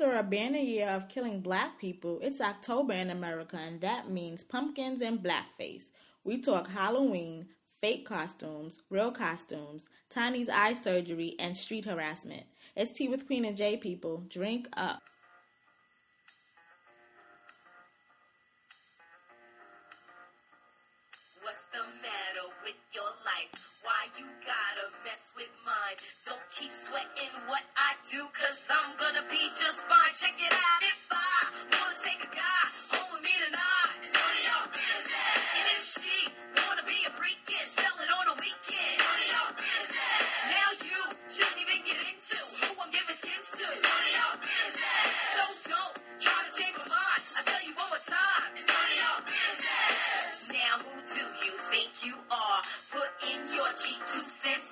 after a banner year of killing black people, it's October in America, and that means pumpkins and blackface. We talk Halloween, fake costumes, real costumes, Tiny's eye surgery, and street harassment. It's Tea with Queen and Jay, people. Drink up. With mine? Don't keep sweating what I do, cause I'm gonna be just fine. Check it out. If I wanna take a guy home with me tonight, it's none of your business. And if she wanna be a freak sell it on a weekend, it's none of your business. Now you shouldn't even get into who I'm giving skins to. It's none of your business. So don't try to change my mind. I tell you one more time. It's none of your business. Now who do you think you are? Put in your cheap two cents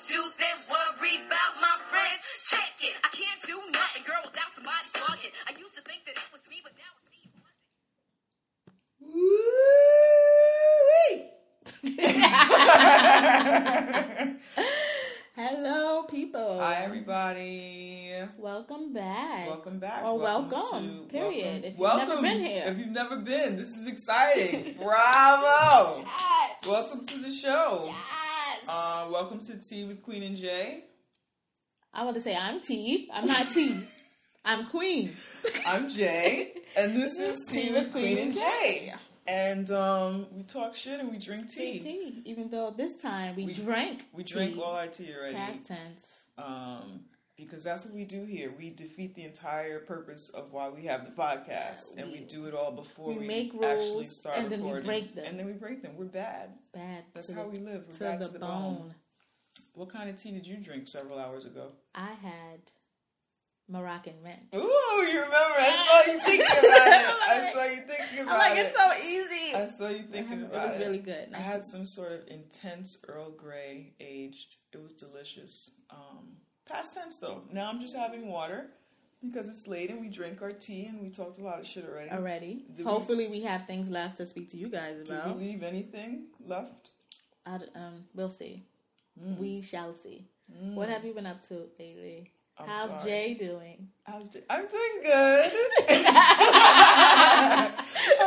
to do? Then worry about my friends. Check it. I can't do nothing, girl, without somebody talking. I used to think that it was me, but now it's Steve Wonder. Hello, people. Hi, everybody. Welcome back. Welcome back. Or welcome, to- period, if you've welcome. never been here. If you've never been, this is exciting. Bravo. Yes. Welcome to the show. Yes. Uh, welcome to Tea with Queen and Jay. I want to say I'm T. I'm not T. I'm Queen. I'm Jay, and this is Tea with Queen and Jay. And um, we talk shit and we drink Tea. tea. tea. Even though this time we, We- drank. We drink tea. all our tea already. Past tense. um, because that's what we do here. We defeat the entire purpose of why we have the podcast, and we, We- do it all before we we, make actually rules, start and then we recording. break them. And then we break them. We're bad. Bad. That's how the, we live. We're to bad the, to the bone. bone. What kind of tea did you drink several hours ago? I had Moroccan mint. Ooh, you remember? I saw you thinking about it. I saw you thinking I'm like, it's so easy. I saw you thinking it about was really good. I had some sort of intense Earl Grey aged. It was delicious. Um, past tense though. Now I'm just having water because it's late and we drink our tea and we talked a lot of shit already. already. Did Hopefully, we, have things left to speak to you guys Did about. we leave anything left? I um, we'll see. Mm. We shall see. Mm. What have you been up to lately? I'm How's sorry. Jay doing? How's Jay? I'm doing good. I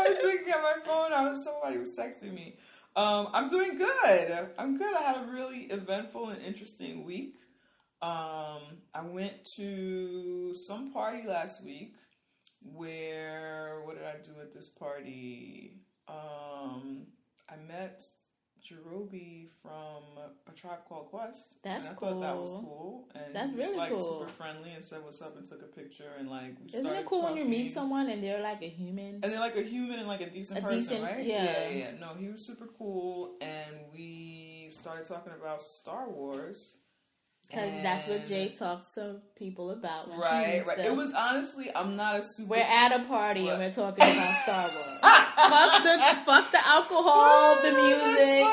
was looking at my phone. I was somebody was texting me. Um, I'm doing good. I'm good. I had a really eventful and interesting week. Um, I went to some party last week where what did I do at this party? Um, I met Jarobi from a tribe called Quest. That's and I thought that was cool. cool. And That's was, really like cool. super friendly and said what's up and took a picture and like we Isn't it cool when you meet someone and they're like a human? And they're like a human and like a decent A person, decent- right? yeah. yeah, yeah. No, he was super cool, and we started talking about Star Wars. Because that's what Jay talks to people about Right, right. them. It was honestly, I'm not a super. We're at a party and we're talking about Star Wars. fuck the fuck the alcohol, the music.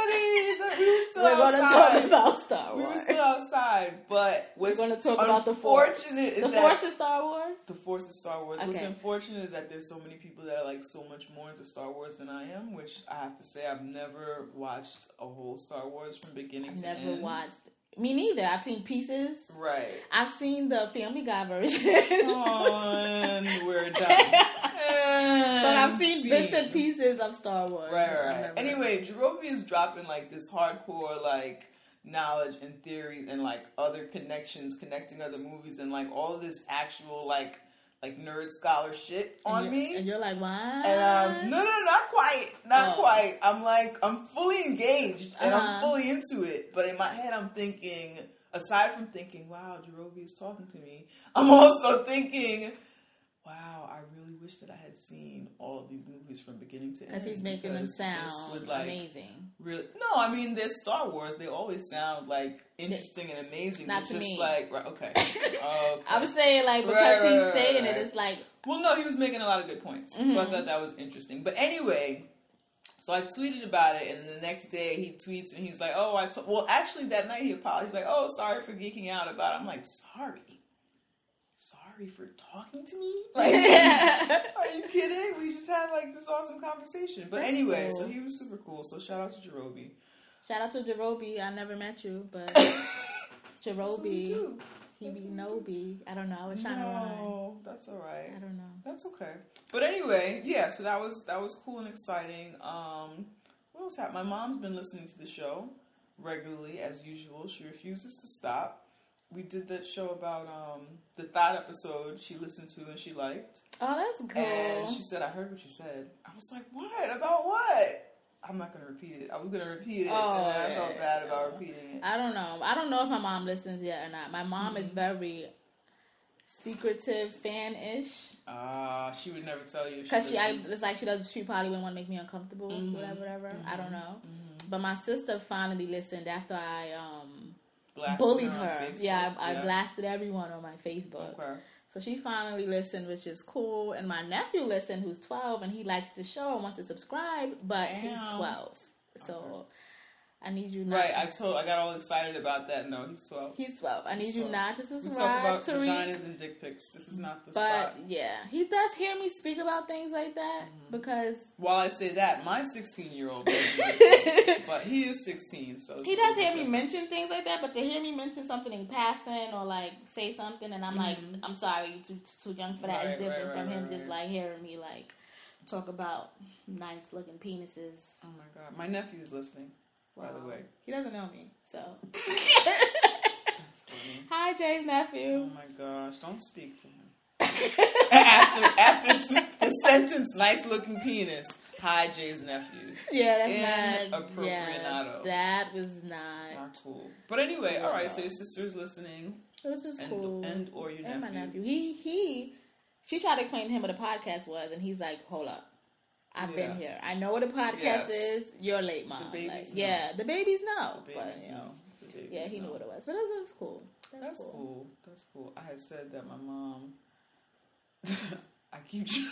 We were still We're gonna talk about Star Wars. We were still outside, but We're gonna talk about the Force. is The that Force is Star Wars. The Force is Star Wars. What's unfortunate is that there's so many people that are like so much more into Star Wars than I am, which I have to say I've never watched a whole Star Wars from beginning I've to never end. watched. Me neither. I've seen pieces. Right. I've seen the Family Guy version. and we're done. But I've seen And bits and pieces of Star Wars. Right, right, right. Anyway, Jarobi is dropping like this hardcore like knowledge and theories and like other connections, connecting other movies and like all this actual like like nerd scholar shit on you're- me. and you're like, what? And um, no, no, not quite, not Oh. quite. I'm like, I'm fully engaged and I'm Uh-huh. fully into it. But in my head, I'm thinking, aside from thinking, wow, Jarobi is talking to me, I'm also thinking, wow, I really wish that I had seen all of these movies from beginning to end. Because he's making them sound would, like, amazing. Really? No, I mean, they're Star Wars. They always sound like interesting and amazing. Not It's to just me. like, right, okay. okay. I was saying like because Right, he's right, saying it, it's like Well, no, he was making a lot of good points. So I Mhm. thought that was interesting. But anyway, so I tweeted about it, and the next day he tweets and he's like, "Oh, I to-. well, actually that night he apologized. He's like, "Oh, sorry for geeking out about." it. I'm like, "Sorry, sorry for talking to me." Like, are you kidding? We just had like this awesome conversation. But That's anyway, cool. so he was super cool. So shout out to Jarobi. shout out to Jarobi. I never met you, but That's what we Jarobi. He be no I don't know. I was trying to rhyme. No, that's all right. I don't know. That's okay. But anyway, yeah. So that was that was cool and exciting. Um, what else happened? My mom's been listening to the show regularly as usual. She refuses to stop. We did that show about um, the thought episode she listened to and she liked. Oh, that's cool. And she said, I heard what you said. I was like, what? About what? I'm not going to repeat it. I was going to repeat it, Oh, and then I felt bad about repeating it. I don't know. I don't know if my mom listens yet or not. My mom Mm-hmm. is very secretive fan-ish Ah, she would never tell you. because she, I, it's like she does. She probably wouldn't want to make me uncomfortable, Mhm. whatever, whatever. I don't know. Mhm. But my sister finally listened after I um Blasted bullied her. Yeah, I, I blasted everyone on my Facebook. Okay. So she finally listened, which is cool. And my nephew listened, who's 12, and he likes the show and wants to subscribe, but he's 12. So Okay. I need you not Right, to I told, I got all excited about that. No, he's 12. He's 12. I need He's you 12. not to We talk about vaginas and dick pics. This is not the But spot. yeah, he does hear me speak about things like that Mm-hmm. because While I say that, my 16 year old, but he is 16, so he does hear bit me different. mention things like that. But to hear me mention something in passing or like say something, and I'm like, Mhm. I'm sorry, you're too too young for that. Right, it's different right, from right, him right, just like hearing me like talk about nice looking penises. Oh my god, my nephew is listening. By the way, he doesn't know me, so. Hi, Jay's nephew. Oh my gosh, don't speak to him. after after the sentence, nice looking penis. Hi, Jay's nephew. yeah, that's not. Inappropriate Yeah, that was not. Not cool. But anyway, all right. Wow. So your sister's listening, It was just and cool. and or your and nephew. my nephew. He he she tried to explain to him what a podcast was, and he's like, "Hold up, I've been here. I know what a podcast Yes. is. You're late, mom. babies Like, yeah, the babies know. The but babies you know, know. Yeah, he know. knew what it was. But it was, it was cool. That's, That's cool. cool. That's cool. I had said that my mom. I keep trying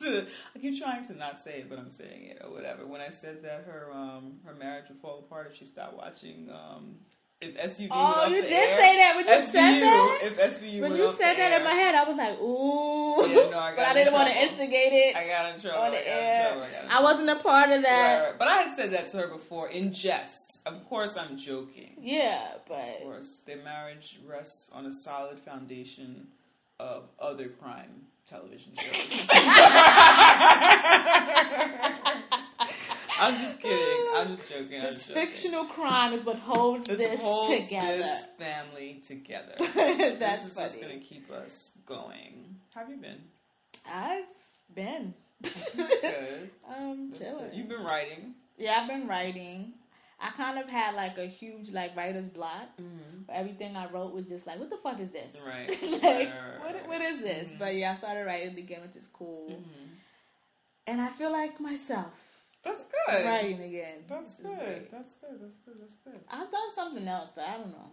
to. I keep trying to not say it, but I'm saying it or whatever. When I said that her um her marriage would fall apart if she stopped watching um if. Oh, you did air. say that when you SVU, said that. If SVU When you said that air, in my head, I was like, "Ooh," Yeah, no, I but I didn't want to instigate it I got in trouble. on I the in air. trouble, I I wasn't a part of that. Right, right. But I had said that to her before in jest. Of course, I'm joking. Yeah, but Of course, their marriage rests on a solid foundation of other crime television shows. I'm just kidding. I'm just joking. I'm this joking. fictional crime is what holds This, this, holds together. this family together. That's this is funny. just gonna keep us going. How have you been? I've been. Good. um, That's chilling. good. You've been writing. Yeah, I've been writing. I kind of had like a huge like writer's block. Mm-hmm. Everything I wrote was just like, what the fuck is this? Right. like, Right, right, what, what is this? Mhm. But yeah, I started writing again, which is cool. Mm-hmm. And I feel like myself That's good. writing again. That's This is good. That's good. That's good. That's good. I've done something else, but I don't know.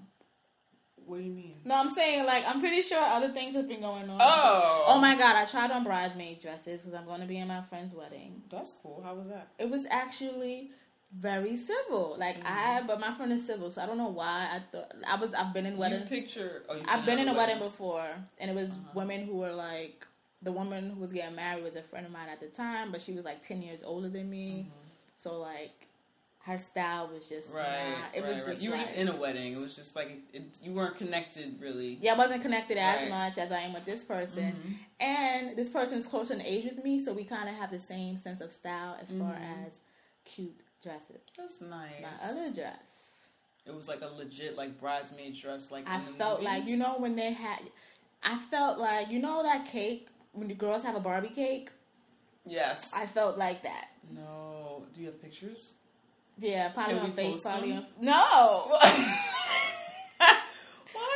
What do you mean? No, I'm saying like I'm pretty sure other things have been going on. Oh. Oh my god, I tried on bridesmaids dresses because I'm going to be in my friend's wedding. That's cool. How was that? It was actually very civil. Like I, but my friend is civil, so I don't know why. I thought I was. I've been in You weddings. picture. Oh, you've I've been in a other wedding before, and it was Uh-huh. women who were like the woman who was getting married was a friend of mine at the time, but she was like ten years older than me. So like her style was just Mm-hmm. Right. not, it right, was right. just You were like, just in a wedding. It was just like it, you weren't connected really. yeah, I wasn't connected as Right. much as I am with this person. Mhm. And this person's closer in age with me, so we kind of have the same sense of style as far Mhm. as cute dresses. That's nice. My other dress, It was like a legit like bridesmaid dress. Like I felt like you know when they had, I felt like you know that cake when the girls have a Barbie cake. Yes. I felt like that. no. Do you have pictures? Yeah, probably Can on Facebook. probably on no.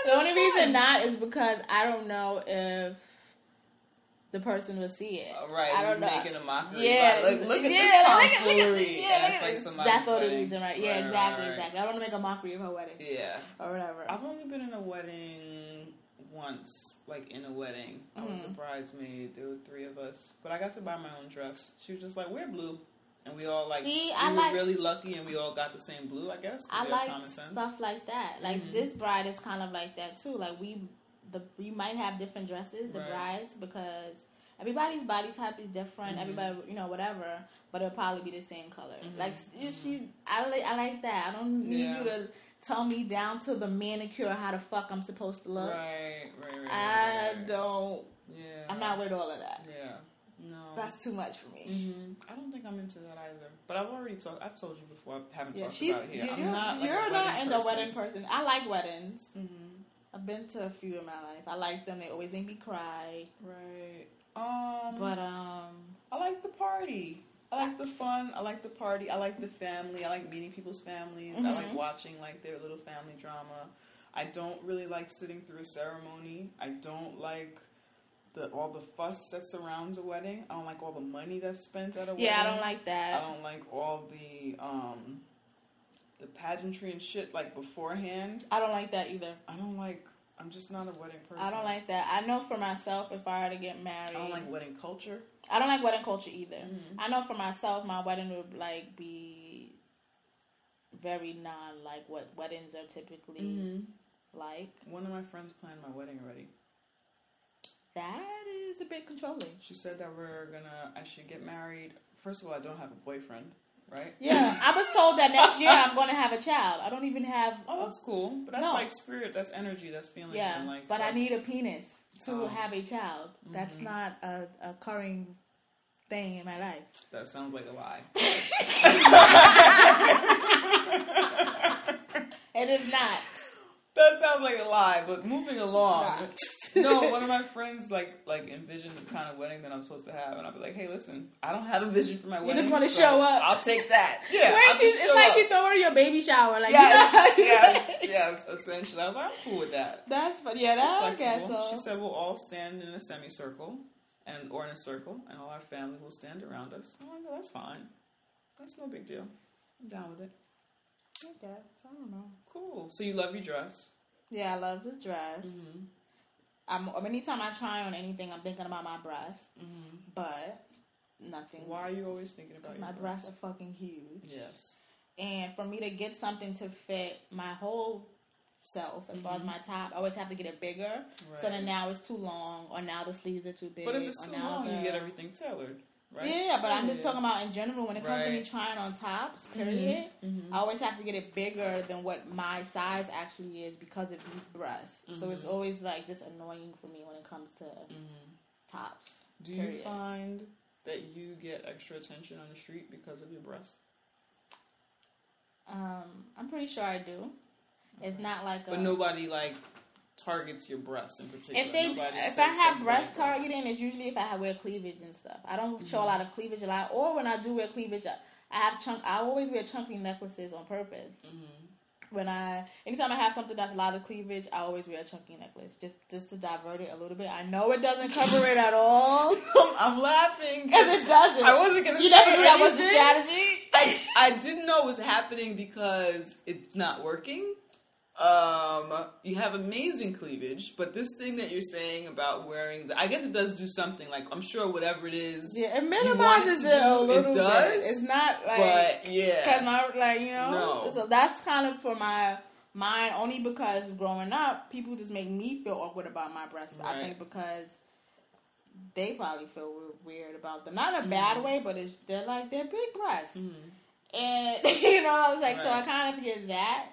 The only That's reason not is because I don't know if the person will see it. Uh, Right, I you're don't know. making a mockery. Yeah, about, look, look at yeah, this look at- look at tomfoolery. this- yeah, it's like this. somebody's That's all the reason, right? Yeah, Right, right, exactly, right. exactly. I don't want to make a mockery of her wedding Yeah. or whatever. I've only been in a wedding once, like in a wedding. I was a Mhm. bridesmaid. There were three of us, but I got to buy my own dress. She was just like, "Wear blue," and we all like. See, we I were like- really lucky, and we all got the same blue. I guess. I like stuff like that. Like Mhm. this bride is kind of like that too. Like we, the we might have different dresses, the Right. brides, because everybody's body type is different. Mhm. Everybody, you know, whatever. But it'll probably be the same color. Mhm. Like s- she's, I like, I like that. I don't need Yeah. you to tell me down to the manicure how the fuck I'm supposed to look. Right, right, right. I right, right. don't. Yeah. I'm not with all of that. Yeah. No. That's too much for me. hmm I don't think I'm into that either. But I've already talked. I've told you before. I haven't Yeah, talked about it here. you- I'm You're not. Like you're not wedding into person. wedding person. I like weddings. Mhm. I've been to a few in my life. I like them. They always make me cry. Right. Um. But um, I like the party. I like the fun. I like the party. I like the family. I like meeting people's families. I like Mhm. watching like their little family drama. I don't really like sitting through a ceremony. I don't like the all the fuss that surrounds a wedding. I don't like all the money that's spent at a wedding. yeah, I don't like that. I don't like all the um the pageantry and shit like beforehand. I don't like that either. I don't like. I'm just not a wedding person. I don't like that. I know for myself, if I were to get married, I don't like wedding culture. I don't like wedding culture either. Mhm. I know for myself, my wedding would like be very non like what weddings are typically Mm-hmm. like. One of my friends planned my wedding already. That is a bit controlling. She said that we're gonna. I should get married. First of all, I don't have a boyfriend, right? Yeah, I was told that next year I'm going to have a child. I don't even have. Oh, that's cool. But that's No. like spirit. That's energy. That's feelings. yeah, And like, but I need a penis to Oh. have a child. That's Mhm. not a, a occurring thing in my life. That sounds like a lie. It is not. that sounds like a lie. But moving along. No, one of my friends like like envisioned the kind of wedding that I'm supposed to have, and I'll be like, "Hey, listen, I don't have a vision for my wedding. You just wanna so show up. I'll take that. Yeah, Wait, I'll she's, just it's like up. she throwing your baby shower. Like, Yes, you know? yes, yes. Essentially, I was like, I'm cool with that. That's funny. Yeah, that guess Flexible. She said we'll all stand in a semicircle, and or in a circle, and all our family will stand around us. I'm like, oh, that's fine. That's no big deal. I'm down with it. I guess. I don't know. Cool. So you love your dress. Yeah, I love the dress. Mm-hmm. I'm, anytime I try on anything, I'm thinking about my breasts, Mm-hmm. but nothing. Why are you always thinking about your My breasts are fucking huge. Yes. And for me to get something to fit my whole self, as far as my top, I always have to get it bigger. So Mm-hmm. Then now it's too long, or now the sleeves are too big. But if it's or too now long, the- you get everything tailored, right? Yeah, but I'm just talking about in general when it comes to me trying on tops, period. Mhm. I always have to get it bigger than what my size actually is because of these breasts. So it's Mhm. always like just annoying for me when it comes to Mhm. tops. Do you find that you get extra attention on the street because of your breasts? Um, I'm pretty sure I do. It's not like a, But nobody like targets your breasts in particular. if they Nobody if I have breast targeting, it's usually if I have wear cleavage and stuff. I don't show a Mhm. lot of cleavage a lot, or when I do wear cleavage, I, I have chunk. I always wear chunky necklaces on purpose. Mhm. when I anytime I have something that's a lot of cleavage, I always wear a chunky necklace just just to divert it a little bit. I know it doesn't cover it at all I'm laughing because it doesn't. I wasn't gonna. you say never knew that was the strategy. I, I didn't know it was happening because it's not working. Um, you have amazing cleavage, but this thing that you're saying about wearing the, I guess it does do something. Like I'm sure whatever it is, Yeah, it minimizes it it, to a do- it does? bit. It's not like but yeah, because my like you know. No. So that's kind of for my mind only because growing up, people just make me feel awkward about my breasts. I think because. They probably feel weird about them, not in a bad Mm-hmm. way, but it's, they're like they're big breasts. Mhm. And you know, I was like, so I kind of get that.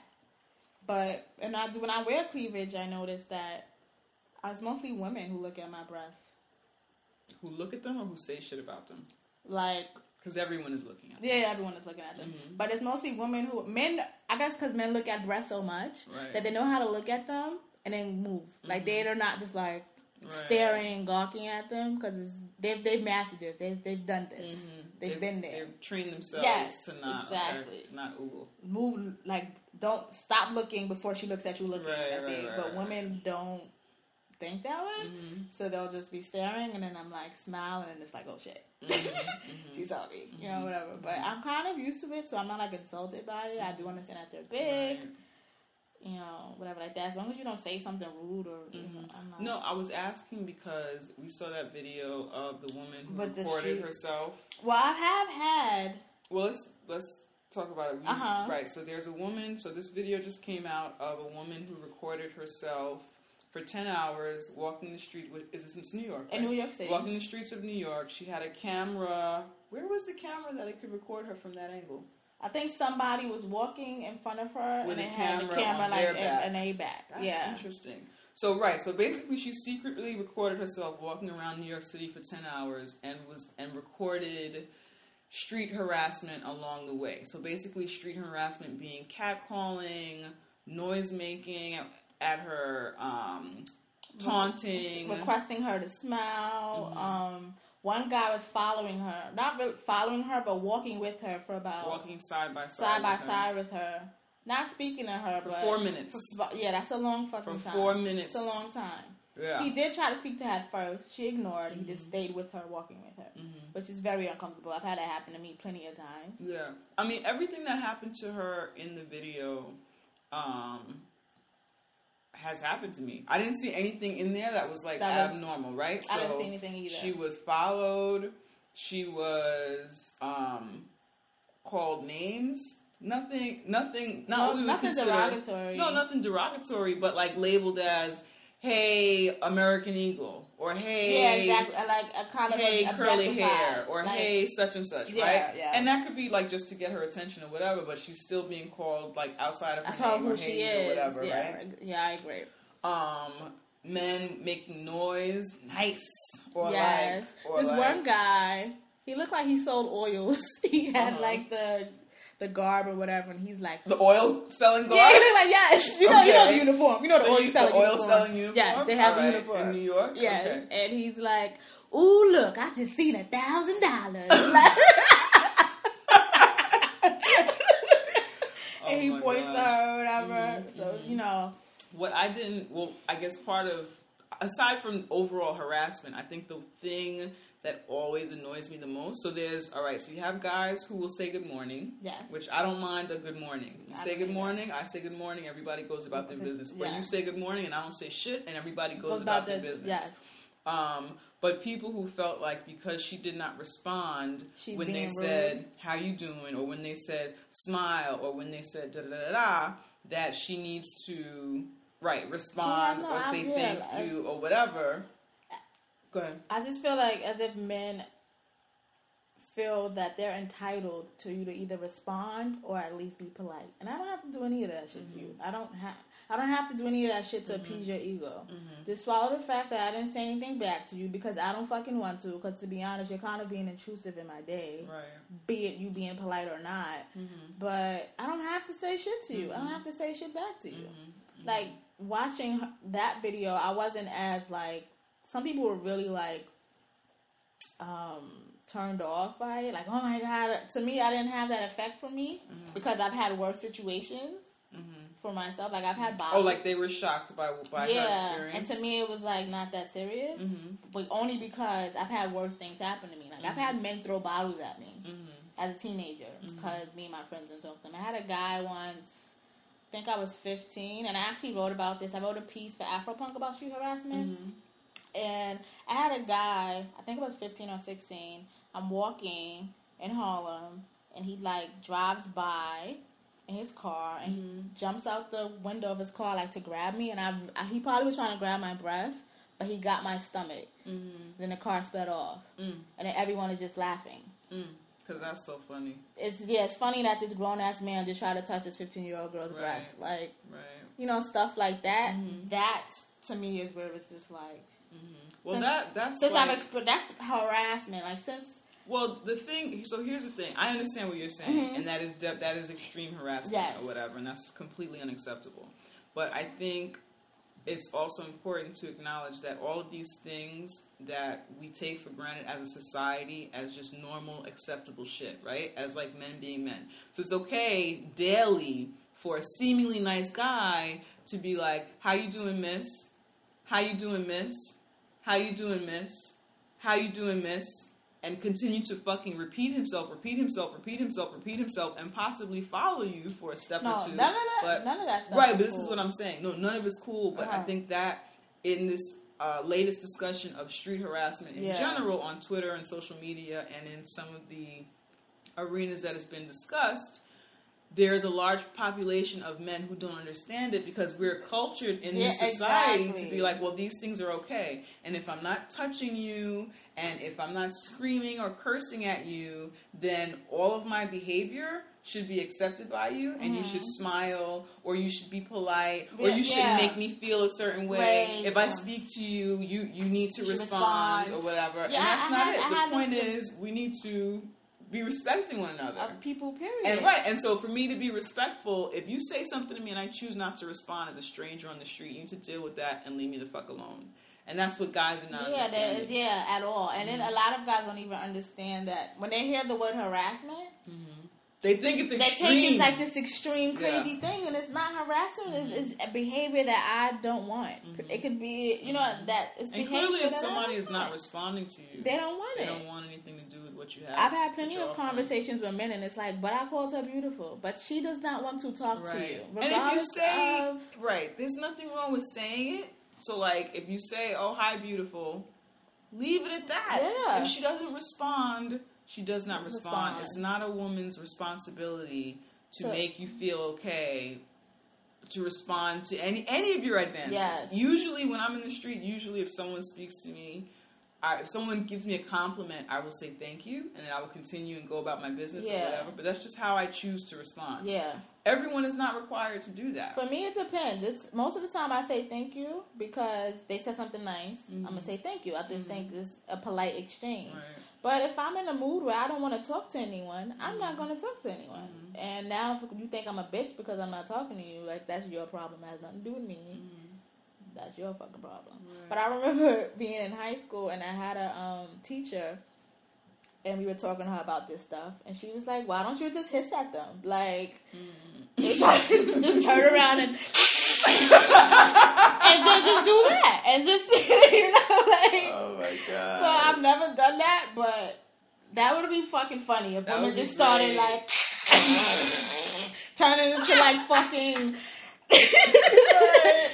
But and I do when I wear cleavage, I notice that it's mostly women who look at my breasts. who look at them or who say shit about them? Like, Because everyone is looking at them. yeah, everyone is looking at them. Mhm. But it's mostly women who men. I guess because men look at breasts so much Right. that they know how to look at them and then move. Like they are not just like Right. staring and gawking at them because they've they've mastered it. They've they've done this. Mhm. They've been there. They've trained themselves Yes, to not exactly. to not oogle. move like don't stop looking before she looks at you looking Right, at right, right, but women don't think that way Mhm. so they'll just be staring and then i'm like smile and then it's like oh shit Mhm. Mhm. she saw me you know whatever but i'm kind of used to it so i'm not like insulted by it i do understand that they're big. You know whatever like that as long as you don't say something rude or you know, i'm not Mm-hmm. No, I was asking because we saw that video of the woman who But recorded she- herself. well i have had Well, let's let's talk about it. Uh-huh. Right. So there's a woman. So this video just came out of a woman who recorded herself for 10 hours walking the streets. Is this in New York? In? New York City. Walking the streets of New York. She had a camera. Where was the camera that it could record her from that angle? I think somebody was walking in front of her With and it had the camera like their in, back. in a back. That's yeah. interesting. So right, so basically she secretly recorded herself walking around New York City for 10 hours and was and recorded street harassment along the way. So basically street harassment being catcalling, noise making at, at her um taunting requesting her to smile. Mm-hmm. Um, one guy was following her, not really following her, but walking with her for about walking side by side side by with her. side with her, not speaking to her For but four minutes. for- yeah, that's a long fucking For time. four minutes. It's a long time. Yeah. He did try to speak to her at first. She ignored. He Mm-hmm. just stayed with her, walking with her, which is very uncomfortable. I've had it happen to me plenty of times. Yeah. I mean, everything that happened to her in the video um, has happened to me. I didn't see anything in there that was like That was- abnormal, right? I didn't see anything either. She was followed. She was um, called names. Nothing, nothing, not No, what we would nothing derogatory. No, nothing derogatory, but like labeled as, "Hey, American Eagle," or "Hey, Yeah, exactly. Like a kind of hey a- curly hair or Like, hey such and such Yeah, right yeah. and that could be like just to get her attention or whatever but she's still being called like outside of her name who or she hey is. or whatever yeah, right yeah, I agree. um men making noise nice or yes, like or this like, one guy, he looked like he sold oils. he had Uh-huh. like the the garb or whatever, and he's like, the oil selling garb. yeah, he looked like yes, you know, you know the uniform, you know the, The oil selling the oil uniform. selling uniform Yes, they have All the uniform in New York Yes, okay. and he's like, "Ooh, look, I just seen a thousand dollars." Oh And he points gosh. to her or whatever. Mhm, So you know, what I didn't, well, I guess part of, aside from overall harassment, I think the thing that always annoys me the most. So there's, all right, so you have guys who will say good morning, yes, which I don't mind a good morning. You I say good morning, I say good morning, everybody goes about their The- business. Or you say good morning and I don't say shit, and everybody goes, goes about, about their the business. yes. Um, but people who felt like because she did not respond She's when they being said "How you doing?" or when they said "Smile," or when they said "Da da da da," that she needs to right respond no or say idea. thank you or whatever. Go ahead. I just feel like as if men feel that they're entitled to you to either respond or at least be polite. And I don't have to do any of that shit for you. Mm-hmm. I don't have I don't have to do any of that shit to mm-hmm. appease your ego. Mm-hmm. Just swallow the fact that I didn't say anything back to you because I don't fucking want to. Because to be honest, you're kind of being intrusive in my day, Right. be it you being polite or not. But I don't have to say shit to you. I don't have to say shit back to you. Like watching that video, I wasn't as like some people were really like um turned off by it. Like, oh my god! To me, I didn't have that effect for me because I've had worse situations for myself. Like I've had Oh, like they were shocked by by her yeah, experience. and to me, it was like not that serious, Mhm. but only because I've had worse things happen to me. Like I've had men throw bottles at me Mhm. as a teenager because me and my friends didn't talk to them. I had a guy once. I think I was 15, and I actually wrote about this. I wrote a piece for Afropunk about street harassment. And I had a guy, I think it was 15 or 16. I'm walking in Harlem, and he like drives by in his car and he jumps out the window of his car like to grab me. And I, I he probably was trying to grab my breast, but he got my stomach. Mhm. Then the car sped off, Mm. and then everyone is just laughing. Mm. Cause that's so funny. It's yeah, it's funny that this grown ass man just tried to touch this 15 year old girl's Right. breast, like Right. you know stuff like that. Mhm. That to me is where it's just like Well, Since- that that's since like, I've experienced that's harassment. Like since Well, the thing. So here's the thing. I understand what you're saying, Mhm. and that is de- that is extreme harassment Yes. or whatever, and that's completely unacceptable. But I think it's also important to acknowledge that all of these things that we take for granted as a society as just normal, acceptable shit, right? As like men being men. So it's okay daily for a seemingly nice guy to be like, "How you doing, miss? How you doing, miss? How you doing, miss? How you doing, miss?" And continue to fucking repeat himself, repeat himself, repeat himself, repeat himself, and possibly follow you for a step no, or two. none of that, but- none of that stuff. Right, but this cool. is what I'm saying. No, none of it's cool. But I Uh-huh. think that in this uh, latest discussion of street harassment in Yeah. general on Twitter and social media, and in some of the arenas that has been discussed, there's a large population of men who don't understand it because we're cultured in Yeah, this society to be like, well, these things are okay. And if I'm not touching you and if I'm not screaming or cursing at you, then all of my behavior should be accepted by you and you should smile or you should be polite or Mm-hmm. You shouldn't yeah. make me feel a certain way. If I speak to you, you you need to respond, respond. or whatever. Yeah, and that's I not had- it. had The point is we need to be respecting one another. Of people, period. And right, and so for me to be respectful, if you say something to me and I choose not to respond as a stranger on the street, you need to deal with that and leave me the fuck alone. And that's what guys are not Yeah, understanding. is, yeah, at all. And then mm-hmm. a lot of guys don't even understand that when they hear the word harassment, mm-hmm. They think it's they extreme. take it like this extreme, crazy Yeah. thing, and it's not harassment. It's, it's a behavior that I don't want. Mm-hmm. It could be, you know, mm-hmm. that it's and behavior clearly, if somebody is not responding to you, they don't want they it. They don't want anything to do with what you have. I've had plenty of conversations with men, and it's like, but I called her beautiful, but she does not want to talk to you, And if you say of. right, there's nothing wrong with saying it. So like, if you say, "Oh, hi, beautiful," leave it at that. Yeah. If she doesn't respond, she does not respond. Respond. It's not a woman's responsibility to So- make you feel okay. To respond to any any of your advances. Yes. Usually, when I'm in the street, usually if someone speaks to me, I, if someone gives me a compliment, I will say thank you, and then I will continue and go about my business or whatever. But that's just how I choose to respond Yeah. everyone is not required to do that. For me, it depends. It's most of the time I say thank you because they said something nice. I'm gonna mm-hmm. say thank you. I just mm-hmm. think it's a polite exchange. Right. But if I'm in a mood where I don't want to talk to anyone, I'm not gonna talk to anyone. Mm-hmm. And now, if you think I'm a bitch because I'm not talking to you, like that's your problem. It has nothing to do with me. That's your fucking problem. But I remember being in high school and I had a um, teacher. And we were talking to her about this stuff, and she was like, "Why don't you just hiss at them? Like, try just turn around and and just, just do that, and just you know, like." Oh my god. So I've never done that, but that would be fucking funny if That women just started like turning into like fucking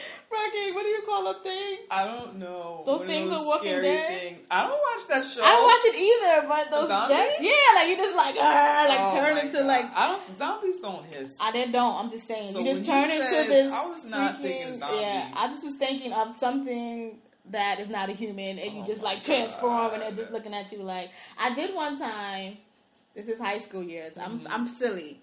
fucking what do you call them things? I don't know. Those things those are Walking Dead? Things. I don't watch that show. I don't watch it either, but those Zombies? yeah, like you just like ah, like Oh turn into God. like I don't. Zombies don't hiss. I didn't don't. I'm just saying So you just when you turn into said- this. I was not freaking, thinking zombie. Yeah, I just was thinking of something that is not a human, and you Oh just like transform, and they're just looking at you like. I did one time. This is high school years. I'm Mm-hmm. I'm silly.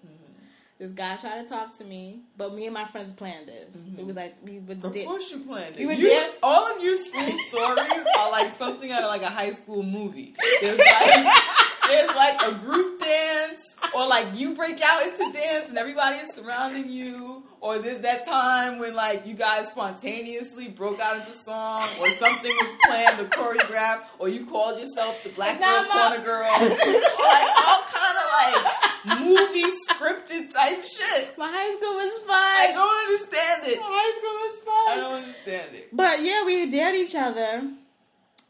This guy tried to talk to me, but me and my friends planned this. It was like we would Mm-hmm. Of did. course you planned it. You were You- there? all of your school stories are like something out of like a high school movie. There's like there's like a group dance, or like you break out into dance and everybody is surrounding you, or there's that time when like you guys spontaneously broke out into song, or something was planned or choreograph, or you called yourself the Black Girl Corner Girl, or like all kind of like movie scripted type shit. My high school was fun. I don't understand it. My high school was fun. I don't understand it. But yeah, we dared each other.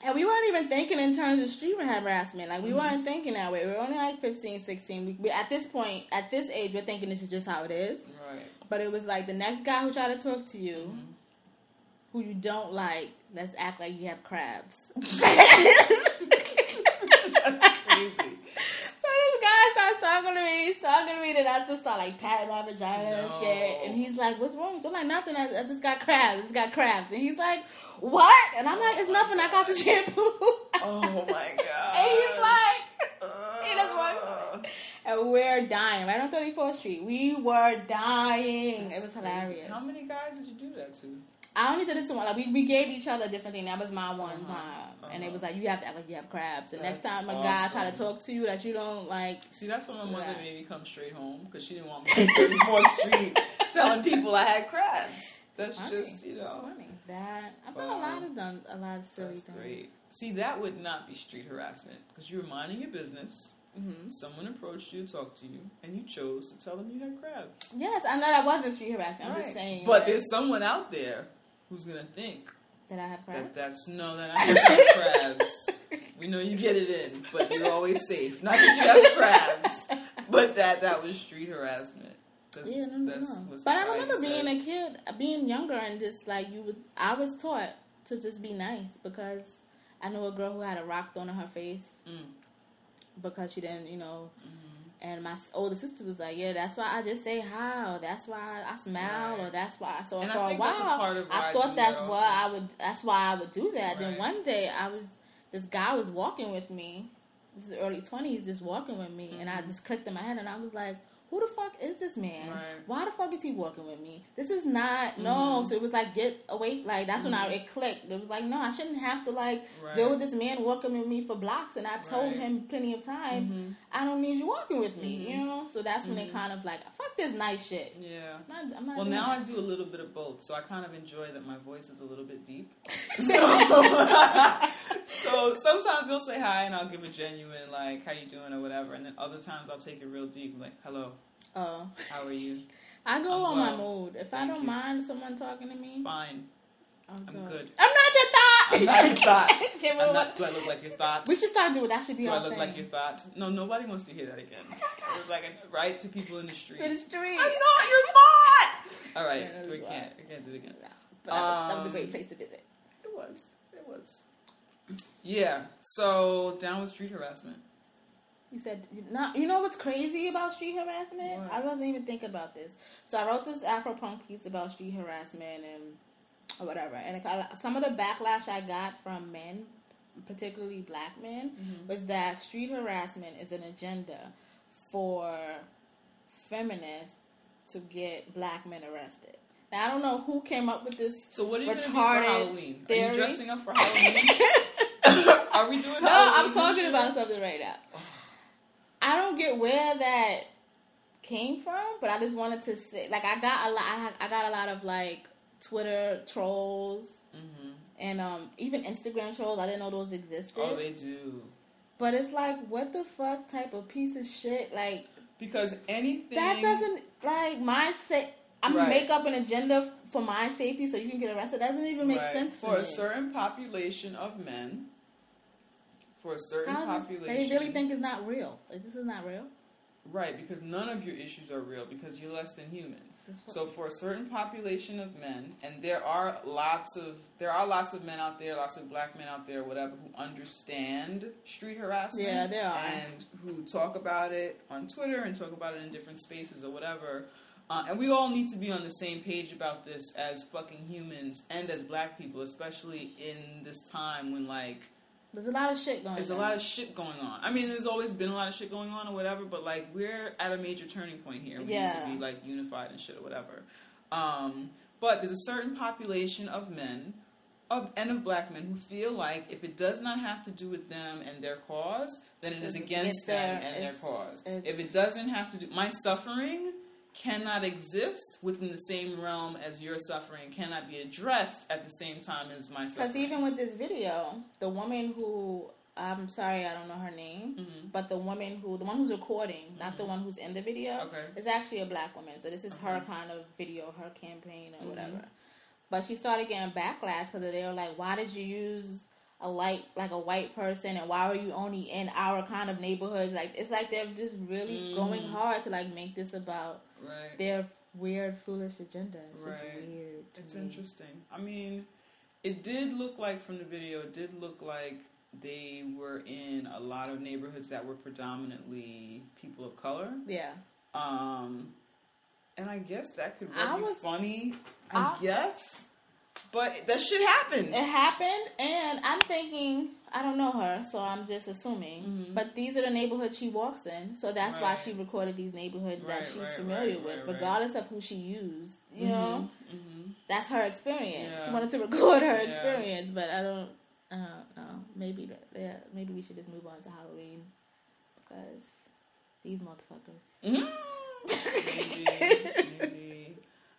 And we weren't even thinking in terms of street harassment. Like, we Mm-hmm. weren't thinking that way. We were only like 15, 16. We, we, at this point, at this age, we're thinking this is just how it is. Right. But it was like the next guy who tried to talk to you, Mm-hmm. who you don't like, let's act like you have crabs. That's crazy. Starts talking to me, he's talking to me, then I just start like patting my vagina and shit. And he's like, What's wrong? with you?" I'm like, Nothing, I, I just got crabs. I just got crabs. And he's like, What? And I'm like, It's nothing, I got the shampoo. Oh my god. And he's like, he doesn't want and we're dying right on 34th Street. We were dying. It was hilarious. How many guys did you do that to? I only did it to one. Like we, we gave each other a different thing. That was my one Uh-huh, time, and it uh-huh. was like you have to act like you have crabs. The next time a guy try to talk to you that you don't like, See, that's when my mother Right. made me come straight home because she didn't want me on 34th Street telling people I had crabs. That's funny. just, you know, funny. That I've done Wow. a lot of done a lot of silly that's things. great. See, that would not be street harassment because you were minding your business. hmm Someone approached you to talk to you, and you chose to tell them you had crabs. Yes, I know that wasn't street harassment. I'm Right. just saying. But like, there's someone out there who's gonna think that I have crabs. that that's no, that I have crabs. We know you get it in, but you're always safe. Not that you have crabs, but that that was street harassment. That's, Yeah, no, no, that's no. what But I remember being a kid, being younger, and just like you would, I was taught to just be nice because I know a girl who had a rock thrown in her face Mm. because she didn't, you know, Mm-hmm. And my older sister was like, "Yeah, that's why I just say hi, or that's why I smile, Right. or that's why." So And I for a a while, why I thought that's uh, that why. I would. That's why I would do that. Then one day, I was this guy was walking with me. This is early twenties, just walking with me, and I mm-hmm. just clicked in my head, and I was like, "Who the fuck is this man? Mm-hmm. Right. Why the fuck is he walking with me? This is not no." So it was like, "Get away!" Like that's when I it clicked. It was like, "No, I shouldn't have to like Mm-hmm. Right. deal with this man walking with me for blocks." And I told Right. him plenty of times, Mhm. "I don't need you walking with me," Mhm. you know. So that's when it Mhm. kind of like, "Fuck this nice shit." Yeah. I'm not, I'm not Well, now I do a little bit of both, so I kind of enjoy that my voice is a little bit deep. So, so sometimes they'll say hi, and I'll give a genuine like "How you doing?" or whatever, and then other times I'll take it real deep, like "Hello, Oh, how are you?" I go I'm on my mood. If I don't you. mind someone talking to me, Fine. I'll I'm good. I'm not your thought. I'm not your thought. I'm not, do I look like your thought? we should start doing that. Should be Do I look thing. like your thought? No, nobody wants to hear that again. It's like right to people in the street. In the street. I'm not your thought. All right, Yeah, we can't. We can't do it again. No, but that was, that was a Um, great place to visit. It was. It was. Yeah. So down with street harassment. You said, not, you know what's crazy about street harassment? What? I wasn't even thinking about this. So I wrote this Afro punk piece about street harassment and or whatever. And it, some of the backlash I got from men, particularly black men, Mm-hmm. was that street harassment is an agenda for feminists to get black men arrested. Now I don't know who came up with this. So what are you do for Retarded Halloween? Are theory. you dressing up for Halloween? are we doing No, I'm talking about something right now. I don't get where that came from, but I just wanted to say, like, I got a lot. I, I got a lot of like Twitter trolls Mhm. and um even Instagram trolls. I didn't know those existed. Oh, they do. but it's like, what the fuck type of piece of shit? Like Because anything that doesn't like my say. I'm Right. make up an agenda for my safety so you can get arrested. That doesn't even make Right. sense for a certain population of men. For a certain How is this, population, they really think it's not real. Like this is not real. right? Because none of your issues are real because you're less than human. This is fu- So for a certain population of men, and there are lots of there are lots of men out there, lots of black men out there, whatever, who understand street harassment. Yeah, there are. and who talk about it on Twitter and talk about it in different spaces or whatever. Uh, and we all need to be on the same page about this as fucking humans and as black people, especially in this time when like There's a lot of shit going. On. There's a lot of shit going on. I mean, there's always been a lot of shit going on or whatever, but like we're at a major turning point here. We Yeah. need to be like unified and shit or whatever. Um, but there's a certain population of men of and of black men who feel like if it does not have to do with them and their cause, then it is against their- them and their cause. If it doesn't have to do my suffering cannot exist within the same realm as your suffering cannot be addressed at the same time as my suffering. Because even with this video, the woman who I'm sorry, I don't know her name, Mhm. but the woman who the one who's recording, not the one who's in the video, Okay. is actually a black woman. So this is her kind of video, her campaign or Mhm. whatever. But she started getting backlash because they were like, "Why did you use a light like a white person, and why are you only in our kind of neighborhoods?" Like it's like they're just really going Mhm. hard to like make this about right. their weird, foolish agenda. It's just weird. It's me. interesting. I mean, it did look like from the video, it did look like they were in a lot of neighborhoods that were predominantly people of color. Yeah. Um, and I guess that could I be funny. I, I- guess, but that shit happened. It happened, and I'm thinking I don't know her, so I'm just assuming. Mhm. But these are the neighborhoods she walks in, so that's why she recorded these neighborhoods Right, that she's right, familiar right, with, right, right. regardless of who she used. You know, hmm that's her experience. She wanted to record her Yeah. experience, but I don't. I don't know. Maybe that. Yeah. Maybe we should just move on to Halloween because these motherfuckers. maybe, maybe.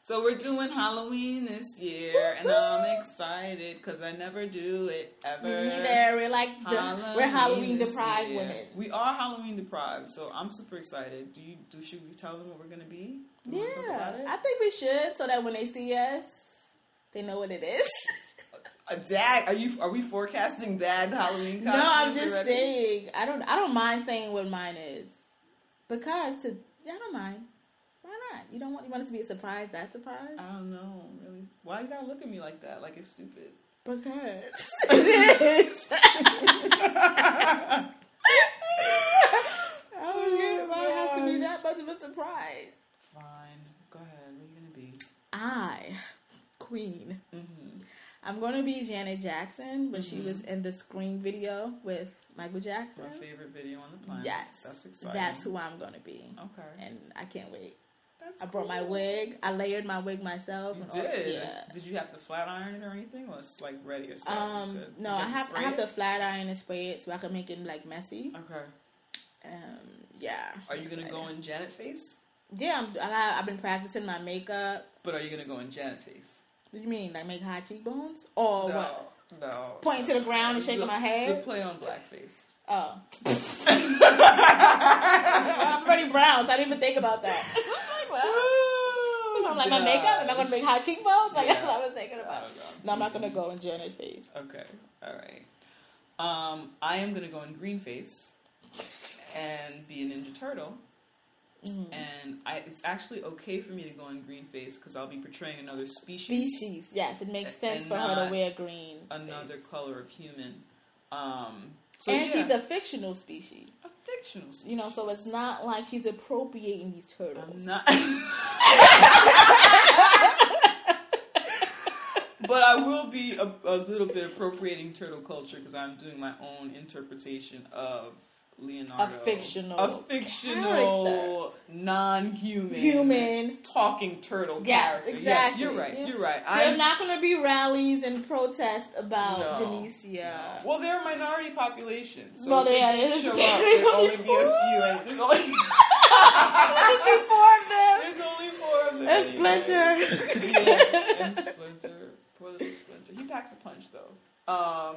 So we're doing Halloween this year, and I'm excited because I never do it ever. Me neither. We're like the, we're Halloween deprived year. women. We are Halloween deprived, so I'm super excited. Do you? Do should we tell them what we're gonna be? Do you talk about Yeah, it? I think we should, so that when they see us, they know what it is. A dag? Are you? Are we forecasting bad Halloween? costumes no, I'm just already? saying. I don't. I don't mind saying what mine is because to. I don't mind. You don't want you want it to be a surprise. That surprise. I don't know. Really, why you gotta look at me like that? Like it's stupid. Because oh, oh, it is. I oh get why it has to be that much of a surprise. Fine. Go ahead. What are you gonna be? I, Queen. Mm-hmm. I'm gonna be Janet Jackson, but mm-hmm. she was mm-hmm. in the Scream video with Michael Jackson. My favorite video on the planet. Yes, that's exciting. That's who I'm gonna be. Okay, and I can't wait. That's I brought my wig. I layered my wig myself. You and all- did? yeah. Did you have to flat iron it or anything? Or it's like ready or set? It's Um, no, Did you I have I have it? to flat iron and spray it so I can make it like messy. Okay. Um, yeah. Are you gonna go in Janet face? Yeah, I'm, I, I've been practicing my makeup. But are you gonna go in Janet face? What do you mean, like make high cheekbones or no, what? no. Pointing to the ground and shaking The- my head? The play on blackface. Oh, I'm already brown, so I didn't even think about that. Like, well, so I'm like my makeup. Am I gonna make high cheekbones? Like that's what I was thinking about. don't I'm No, I'm not gonna go in Janet face. Okay, all right. Um, I am gonna go in green face and be a Ninja Turtle. Mhm. And I, it's actually okay for me to go in green face because I'll be portraying another species, Species, yes, it makes sense for her to wear green. another face. color of human. Um, so and yeah, she's a fictional species, a fictional you know, so it's not like she's appropriating these turtles. I'm not. but I will be a, a little bit appropriating turtle culture because I'm doing my own interpretation of Leonardo. A fictional a fictional, non-human, Human. talking turtle Yes, character. Yes, exactly. you're right. Yeah. You're right. There are I'm- not going to be rallies and protests about No, Janicia. Well, they're a minority population. So Well, if they are. did There's- show up, there's only only be a four. few. And there's only There's only four of them. There's only four of them. And Splinter. yeah, and Splinter. Poor little Splinter. He packs a punch though. Um,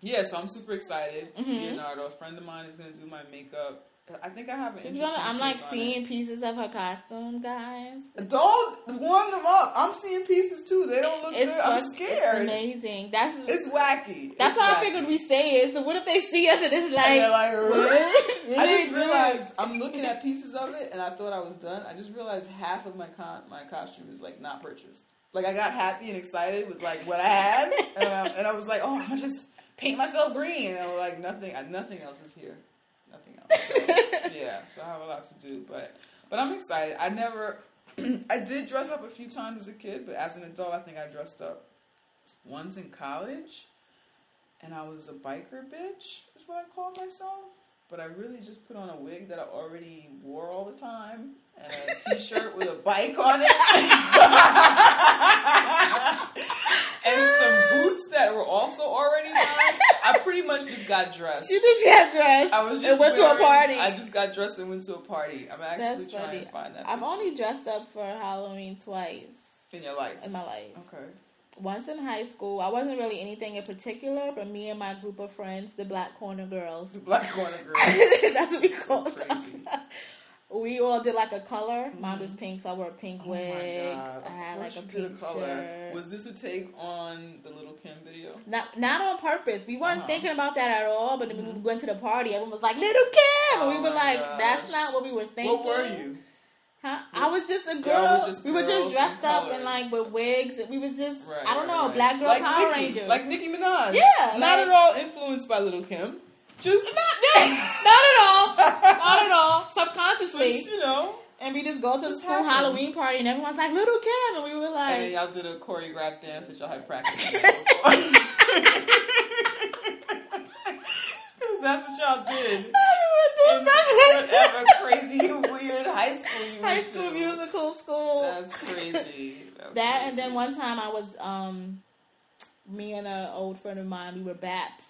yeah, so I'm super excited. Mhm. Leonardo, a friend of mine, is gonna do my makeup. I think I have an She's interesting gonna. I'm like seeing pieces of her costume, guys. it. Don't warm them up. I'm seeing pieces too. They don't look It's good. I'm scared. It's amazing. That's It's wacky. that's It's why I figured we say it. So what if they see us and it's like, And they're like, what? I just realized I'm looking at pieces of it, and I thought I was done. I just realized half of my con- my costume is like not purchased. Like I got happy and excited with like what I had, and I, and I was like, oh, I'll just paint myself green. And I was like, nothing, nothing else is here, nothing else. So, yeah, so I have a lot to do, but but I'm excited. I never, I did dress up a few times as a kid, but as an adult, I think I dressed up once in college, and I was a biker bitch. Is what I called myself. But I really just put on a wig that I already wore all the time, and a t-shirt with a bike on it, and some boots that were also already mine. I pretty much just got dressed. She just got dressed I was just and went to a party. I just got dressed and went to a party. I'm actually That's trying funny. to find that. I've picture only dressed up for Halloween twice in your life. in my life. Okay. Once in high school, I wasn't really anything in particular, but me and my group of friends, the Black Corner Girls, The black corner Girls. that's what we called Crazy. Them. We all did like a color. Mine was pink, so I wore a pink Oh wig. my god! I had like course a you did pink color. shirt. Was this a take on the Little Kim video? Not not on purpose. We weren't Uh-huh. thinking about that at all. But then when Mhm. we went to the party, everyone was like, "Little Kim," and we Oh were like, gosh. "That's not what we were thinking." What were you? Huh? I was just a girl. were just we were girls just in dressed up colors. and like with wigs. And we was just Right, I don't right, know, right. black girl like Power Nicki, Rangers. like Nicki Minaj. Yeah, not like- at all influenced by Little Kim. Just, not, not, not at all, not at all. Subconsciously, just you know. and we just go to the school happened. Halloween party, and everyone's like, "Little Kim," and we were And like, y'all did a choreographed dance that y'all had practiced. Because that's what y'all did. "I in would do stuff whatever crazy, weird high school you High school to. musical school. That's crazy. That's that and then one time I was um me and an old friend of mine we were Baps.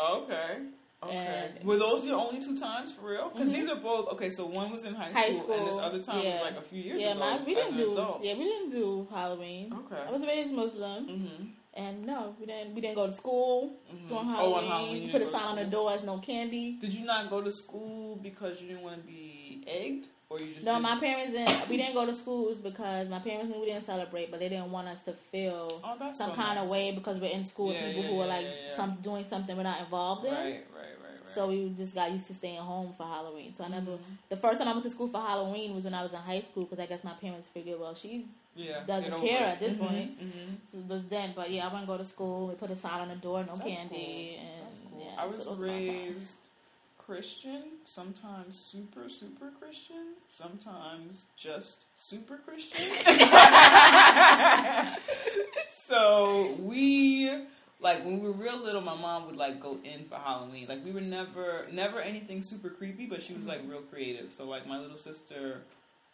Okay. Okay. And- Were those your only two times for real? Because Mhm. these are both okay. So one was in high, High school, and this school, other time yeah. was like a few years yeah, ago. my, we didn't an do adult. yeah we didn't do Halloween. Okay. I was raised Muslim, Mm-hmm. and no, we didn't we didn't go to school mm-hmm. during Oh, on Halloween. you put a sign on the school. door as no candy. Did you not go to school because you didn't want to be egged, or you just No, didn't? my parents didn't. We didn't go to schools because my parents knew we didn't celebrate, but they didn't want us to feel Oh, some so kind of way because we're in school with Yeah, people yeah, who are like yeah, yeah. some doing something we're not involved in. Right, right, right, right. So we just got used to staying home for Halloween. So I never. Mhm. The first time I went to school for Halloween was when I was in high school because I guess my parents figured, well, she's yeah, doesn't care it. at this Mhm, point. mhm. so it was then. But yeah, I wouldn't go to school. We put a sign on the door, no That's candy, cool. and That's cool. yeah. I was those were my raised Christian, sometimes super, super Christian, sometimes just super Christian. so we like when we were real little, my mom would like go in for Halloween. Like we were never never anything super creepy, but she was like mm-hmm. real creative. So like my little sister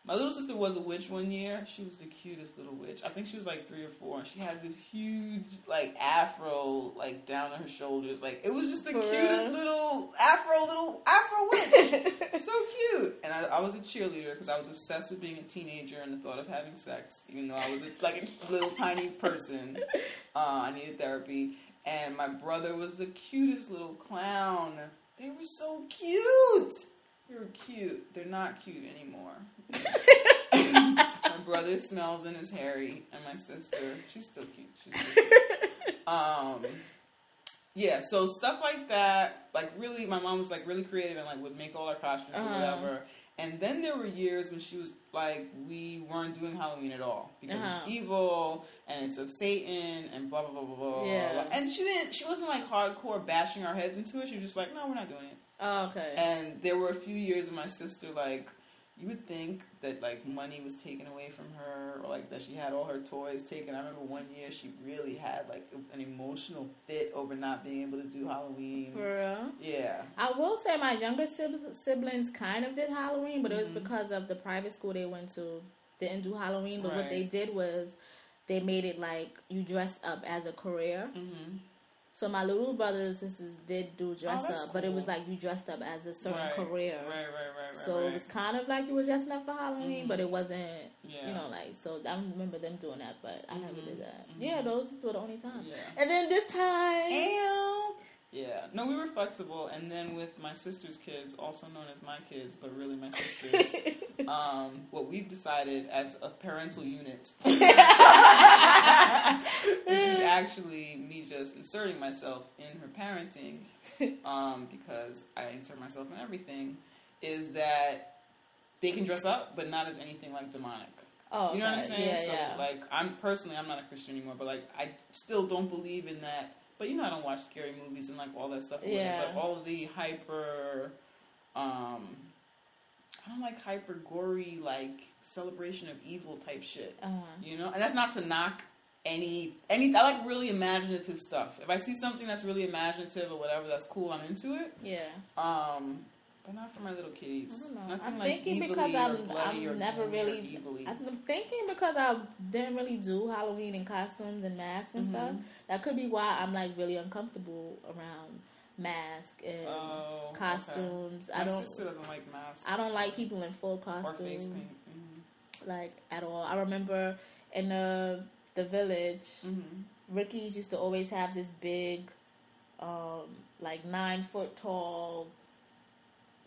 my little sister was a witch one year. She was the cutest little witch. I think she was like three or four, and she had this huge like afro like down on her shoulders. Like it was just the For cutest real? little afro little afro witch. so cute. And I, I was a cheerleader because I was obsessed with being a teenager and the thought of having sex, even though I was a, like a little tiny person. Uh, I needed therapy. And my brother was the cutest little clown. They were so cute. They were cute. They're not cute anymore. my brother smells and is hairy, and my sister, she's still cute. She's still cute. um, yeah, so stuff like that, like really, my mom was like really creative and like would make all our costumes or Uh-huh. whatever. And then there were years when she was like, we weren't doing Halloween at all because Uh-huh. it's evil and it's of Satan and blah blah blah blah blah. Yeah. blah. And she didn't. She wasn't like hardcore bashing our heads into it. She was just like, no, we're not doing it. Oh, okay. And there were a few years with my sister, like, you would think that, like, money was taken away from her or, like, that she had all her toys taken. I remember one year she really had, like, an emotional fit over not being able to do Halloween. For real. Yeah. I will say my younger siblings kind of did Halloween, but it was Mhm. because of the private school they went to. Didn't do Halloween, but what they did was they made it like you dress up as a career. Mm-hmm. So my little brothers and sisters did do dress Oh, that's up, but it was like you dressed up as a certain Right. career. Right, right, right, right. So right. it was kind of like you were dressing up for Halloween, Mhm. but it wasn't, yeah. you know, like so. I don't remember them doing that, but I never Mhm. did that. Mhm. Yeah, those were the only times. Yeah. And then this time, Ew. Yeah. No, we were flexible. And then with my sister's kids, also known as my kids, but really my sister's, um, what we've decided as a parental unit, which is actually me just inserting myself in her parenting, um, because I insert myself in everything, is that they can dress up, but not as anything like demonic. oh, You know what I'm saying? Yeah, so yeah. like I'm personally I'm not a Christian anymore, but like I still don't believe in that. But you know I don't watch scary movies and like all that stuff. Yeah. But all the hyper um I don't like hyper gory like celebration of evil type shit. uh-huh. You know? And that's not to knock any any I like really imaginative stuff. If I see something that's really imaginative or whatever, that's cool, I'm into it. Yeah. Um but not for my little kitties. I don't know. Nothing I'm like thinking because I'm I'm never really. I'm thinking because I didn't really do Halloween in costumes and masks and Mhm. stuff. That could be why I'm like really uncomfortable around masks and Oh, okay. costumes. My I don't. sister doesn't like masks. I don't like people in full costumes. Mm-hmm. like at all. I remember in the the village, Mm-hmm. Ricky's used to always have this big, um, like nine foot tall,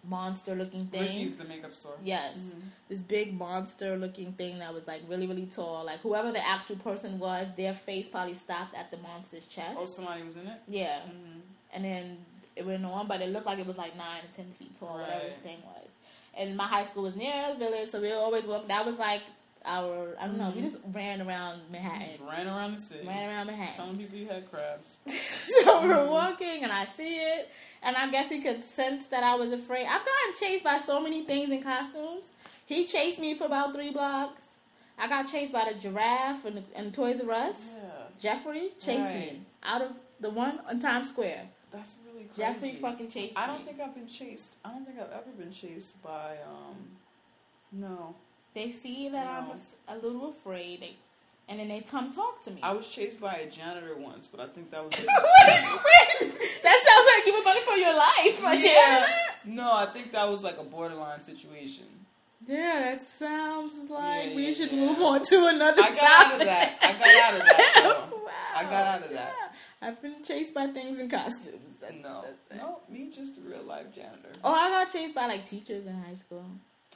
monster looking thing. Ricky's the makeup store. Yes, Mhm. this big monster looking thing that was like really really tall. Like whoever the actual person was, their face probably stopped at the monster's chest. Oh, somebody was in it. Yeah, Mm-hmm. and then it went on, but it looked like it was like nine or ten feet tall, whatever this thing was. And my high school was near the village, so we always walk. That was like our I don't know. We Mhm. just ran around Manhattan. Just ran around the city, ran around Manhattan. telling people you had crabs. so we're Mhm. walking, and I see it, and I guess he could sense that I was afraid. I've gotten chased by so many things in costumes. He chased me for about three blocks. I got chased by the giraffe and, and Toys R Us. Yeah, Geoffrey chased Right. me out of the one on Times Square. that's really crazy. Geoffrey fucking chased I me. don't think I've been chased. I don't think I've ever been chased by um. No, They see that I'm No. a s- a, little afraid, they, and then they come talk to me. I was chased by a janitor once, but I think that was. it. that sounds like you were running for your life, Yeah. janitor. no, I think that was like a borderline situation. Yeah, that sounds like Yeah, we yeah, should yeah. move on to another I got out of that. I got out of that. wow. I got out of that. I've been chased by things in costumes. That's, No, that's it. no, me just a real life janitor. Oh, I got chased by like teachers in high school.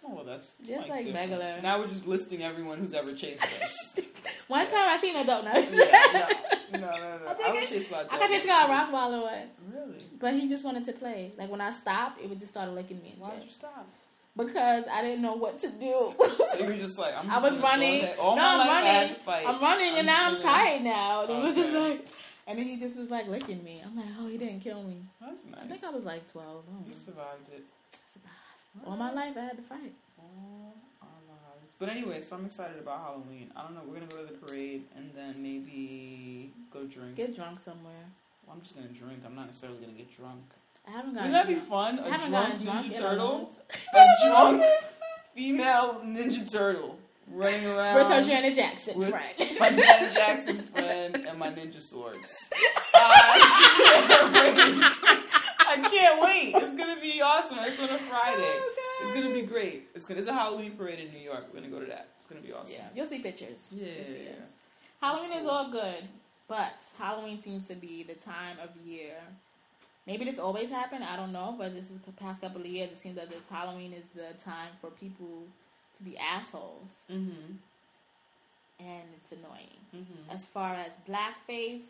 Oh, well, that's Just like different. regular. Now we're just listing everyone who's ever chased us. One time I seen a donut. yeah, no, no, no, no. I I, was it- chased by. I got chased by a Rottweiler. Really? But he just wanted to play. Like when I stopped, it would just start licking me Why'd you stop? Because I didn't know what to do. So you were just like, I'm. I was running. All no, my I'm life running. I'm running, and I'm now I'm tired now. And he was just like, and then he just was like licking me. I'm like, oh, he didn't kill me. That's nice. I think I was like 12. I don't You survived it. All my life, I had to fight. All our lives. But anyway, so I'm excited about Halloween. I don't know. We're gonna go to the parade and then maybe go drink. Get drunk somewhere. Well, I'm just gonna drink. I'm not necessarily gonna get drunk. I haven't gotten. Wouldn't that be drunk. fun? I A haven't drunk gotten drunk Ninja in a Turtle. A drunk female Ninja Turtle running around with her Janet Jackson with friend. my Janet Jackson friend and my ninja swords. I can't wait. I can't wait. It's gonna be awesome. It's on a Friday. Oh, It's gonna be great. It's gonna. It's a Halloween parade in New York. We're gonna go to that. It's gonna be awesome. Yeah, you'll see pictures. Yeah. You'll see it. Halloween That's is all good, but Halloween seems to be the time of year. Maybe this always happened. I don't know, but this is the past couple of years. It seems as if Halloween is the time for people to be assholes, Mm-hmm. and it's annoying. Mm-hmm. As far as blackface,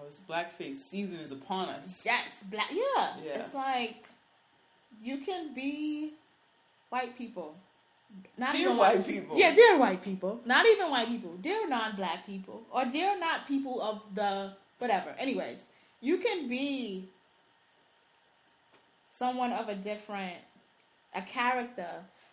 Oh, this blackface season is upon us. yes, black. Yeah, Yeah. it's like you can be white people. Not Dear even white people. Yeah, dear white people. Not even white people. Dear non-black people, or dear not people of the whatever. Anyways, you can be someone of a different, a character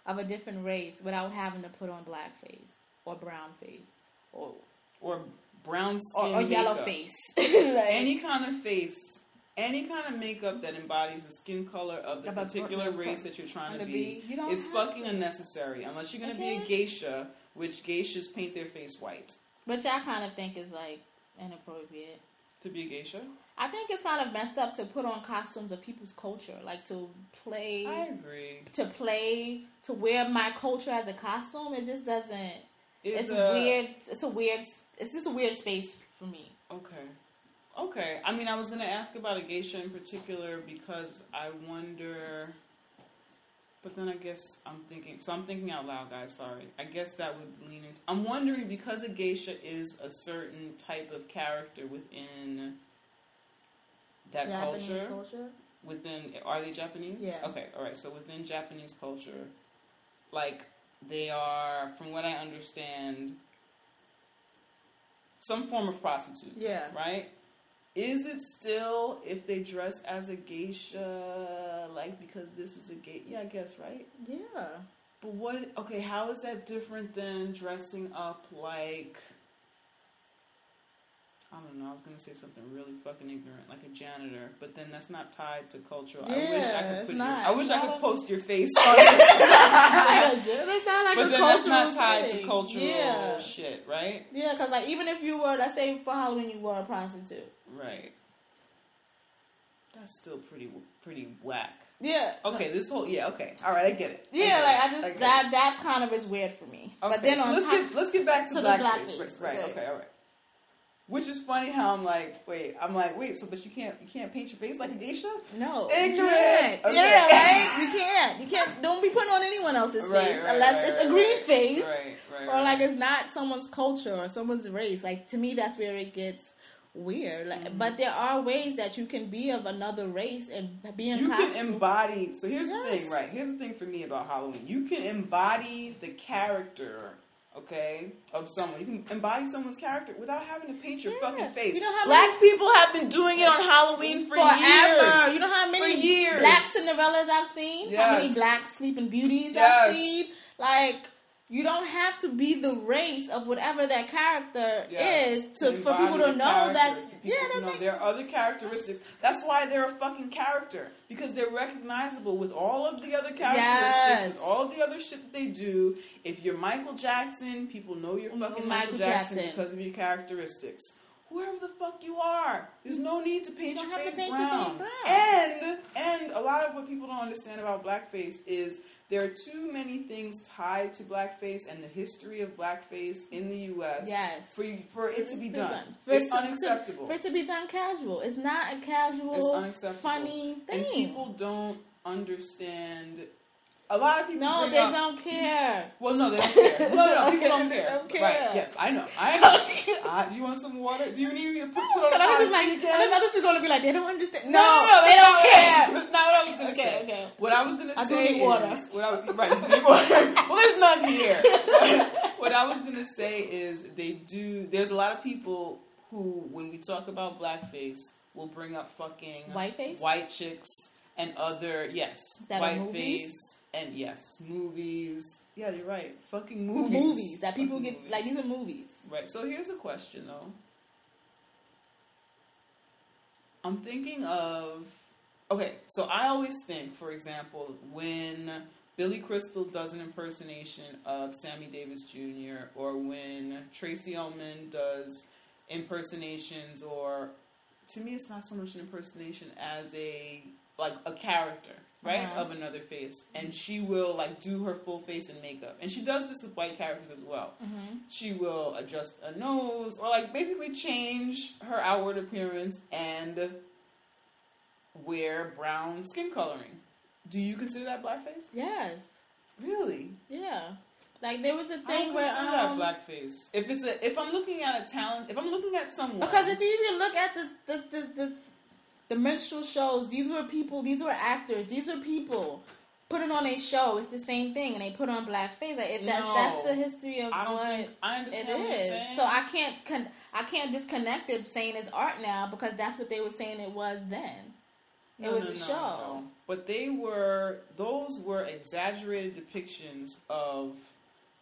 of a different race without having to put on blackface or brown face or Or brown skin or, or yellow face. like, Any kind of face, any kind of makeup that embodies the skin color of the particular race that you're trying to be, be, you don't it's fucking to. unnecessary. Unless you're gonna be a geisha, which geishas paint their face white. which I kind of think is like inappropriate. To be a geisha, I think it's kind of messed up to put on costumes of people's culture, like to play. I agree. to play to wear my culture as a costume it just doesn't It's, it's, a, weird it's a weird it's just a weird space for me Okay. Okay. I mean, I was going to ask about a geisha in particular because I wonder. But then I guess I'm thinking. So I'm thinking out loud, guys. Sorry. I guess that would lean into. I'm wondering because a geisha is a certain type of character within that Japanese culture. culture Within. Are they Japanese? Yeah. Okay. All right. So within Japanese culture, like, they are, from what I understand, some form of prostitute yeah right? Is it still if they dress as a geisha, like because this is a gay? Yeah, I guess right. yeah But what? Okay, how is that different than dressing up like? I don't know. I was gonna say something really fucking ignorant, like a janitor, but then that's not tied to cultural. I wish I Yeah, could put. not. Your, I wish I could a- post your face. on it. that's not like but a then that's not tied thing. to cultural yeah shit, right? yeah because like even if you were let's say for halloween you were a prostitute Right. That's still pretty pretty whack. yeah Okay, this whole yeah. Okay, all right, I get it. yeah get like it. i just get it. that that kind of is weird for me Okay, but then so on let's get let's get back to, to the blackface. blackface, Right, okay, all right. Which is funny how I'm like, wait, I'm like, wait, so but you can't you can't paint your face like a geisha? No, Ignorant. You can't. Okay. Yeah, right. You can't. You can't. Don't be putting on anyone else's Right, face right, unless right, it's a green face, Right, right. or like it's not someone's culture or someone's race. Like to me, that's where it gets weird. Like, Mm-hmm. but there are ways that you can be of another race and be in you costume. can embody. So here's the thing, right? Here's the thing for me about Halloween. You can embody the character, okay, of someone. You can embody someone's character without having to paint your Yeah. fucking face. You know how Black many- people have been doing it on Halloween for Forever. years. You know how many For years. black Cinderellas I've seen? How many black Sleeping Beauties Yes. I've seen? Like, you don't have to be the race of whatever that character Yes, is to, for people to know that. to Yeah, to know there are other characteristics. That's why they're a fucking character because they're recognizable with all of the other characteristics, Yes. with all the other shit that they do. If you're Michael Jackson, people know you're Mm, fucking Michael, Michael Jackson, Jackson. because of your characteristics. Whoever the fuck you are, there's no need to paint You your face to paint your face brown. And and a lot of what people don't understand about blackface is there are too many things tied to blackface and the history of blackface in the U.S. Yes. for you, for it to be done. For it's it to- unacceptable. For it to be done casual. It's not a casual, funny thing. and people don't understand. A lot of people. no, they up- don't care. Well, no, they don't care. No, no, no, people don't care. don't care. Right? Yes, I know. I know. uh, do you want some water? Do you need me to put, put on I was just like, tea I again? thought this is going to be like, they don't understand. No, no, no, they don't care. What, that's not what I was gonna Okay, say. okay. What I was gonna I do say need water. what I was, right, you need water. well, there's none here. what I was gonna say is, they do. There's a lot of people who, when we talk about blackface, will bring up fucking Whiteface? white chicks, and other yes, That are white movies? face. And yes, movies. Yeah, you're right. Fucking movies. Movies that people Fucking get movies. like these are movies. Right. So here's a question though. I'm thinking of okay, so I always think, for example, when Billy Crystal does an impersonation of Sammy Davis Jr. or when Tracey Ullman does impersonations or to me it's not so much an impersonation as a like a character, right? Uh-huh. Of another face. And she will like do her full face and makeup. And she does this with white characters as well Mm-hmm. she will adjust a nose or like basically change her outward appearance and wear brown skin coloring. Do you consider that blackface? Yes. Really? Yeah. Like there was a thing don't where um, that blackface. If it's a if I'm looking at a talent, if I'm looking at someone Because if you even look at the the, the, the the minstrel shows, these were people, these were actors, these were people putting on a show. It's the same thing, and they put on blackface. Like if that No. that's the history of I what I understand what you're is. So I can't con- I can't disconnect it saying it's art now because that's what they were saying it was then. It No, was no, a show. But they were those were exaggerated depictions of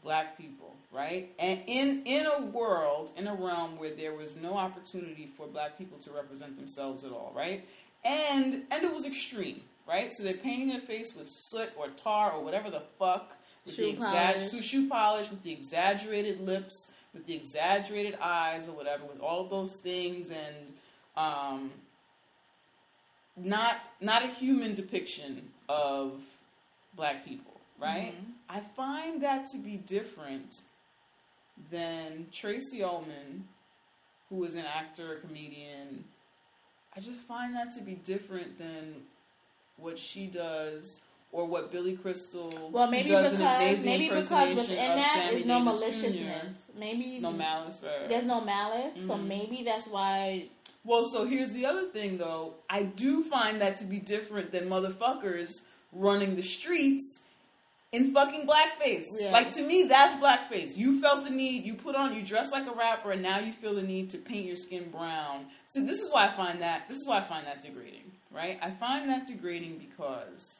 black people, right? And in in a world, in a realm where there was no opportunity for black people to represent themselves at all, right? And and it was extreme, right? So they're painting their face with soot or tar or whatever the fuck with Shoe the polish. shoe polish with the exaggerated lips, with the exaggerated eyes or whatever, with all of those things and um not not a human depiction of black people, right? Mhm. I find that to be different than Tracey Ullman, who is an actor, comedian. I just find that to be different than what she does or what Billy Crystal Well, maybe does an because amazing maybe because within that Sammy is no Davis Jr. maliciousness. Maybe No malice there's no malice, so Mhm. maybe that's why. Well, so here's the other thing, though. I do find that to be different than motherfuckers running the streets in fucking blackface. Yeah. Like to me, that's blackface. You felt the need. You put on. You dress like a rapper, and now you feel the need to paint your skin brown. So this is why I find that. This is why I find that degrading. Right? I find that degrading because.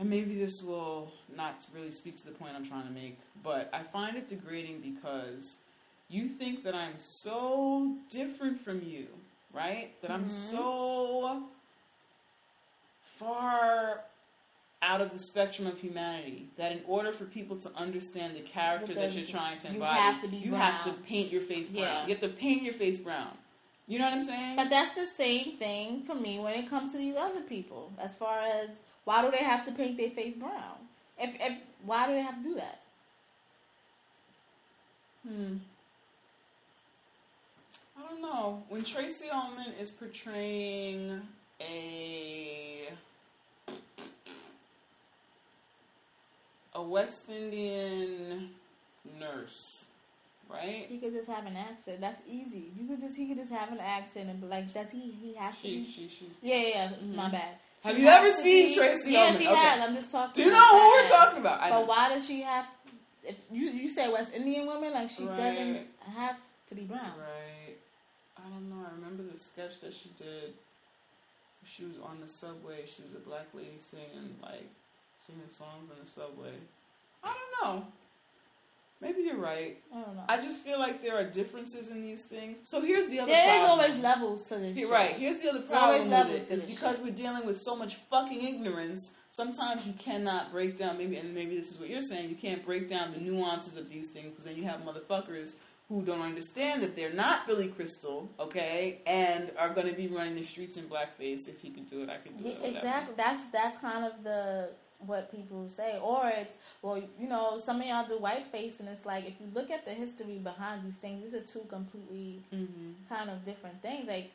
And maybe this will not really speak to the point I'm trying to make, but I find it degrading because you think that I'm so different from you, right? That I'm Mhm. so far out of the spectrum of humanity that in order for people to understand the character that you're trying to you embody, have to you have to paint your face brown. Yeah. You have to paint your face brown. You know what I'm saying? But that's the same thing for me when it comes to these other people. As far as why do they have to paint their face brown? If, if why do they have to do that? Hmm. I don't know. When Tracey Ullman is portraying a a West Indian nurse, right? He could just have an accent. That's easy. You could just he could just have an accent and be like, does he? He has to. She, Be, she, she. yeah, yeah. yeah, Mhm. My bad. Have you ever seen be- Tracy Yeah, Ullman? she Okay. has. I'm just talking. Do you know who we're talking about? I But know. why does she have? If you you say West Indian woman, like she Right. doesn't have to be brown. Right. I don't know. I remember the sketch that she did. She was on the subway. She was a black lady singing like singing songs in the subway. I don't know. Maybe you're right. I don't know. I just feel like there are differences in these things. So here's the other. there is problem. always levels to this. You're right. Here's the other There's always problem levels with to it. This because shit. we're dealing with so much fucking ignorance. Sometimes you cannot break down. Maybe and maybe this is what you're saying. You can't break down the nuances of these things because then you have motherfuckers who don't understand that they're not Billy Crystal, okay, and are going to be running the streets in blackface. If he could do it, I can do Yeah, it. exactly. That's that's kind of the what people say, or it's well, you know, some of y'all do whiteface, and it's like if you look at the history behind these things, these are two completely Mhm. kind of different things. Like,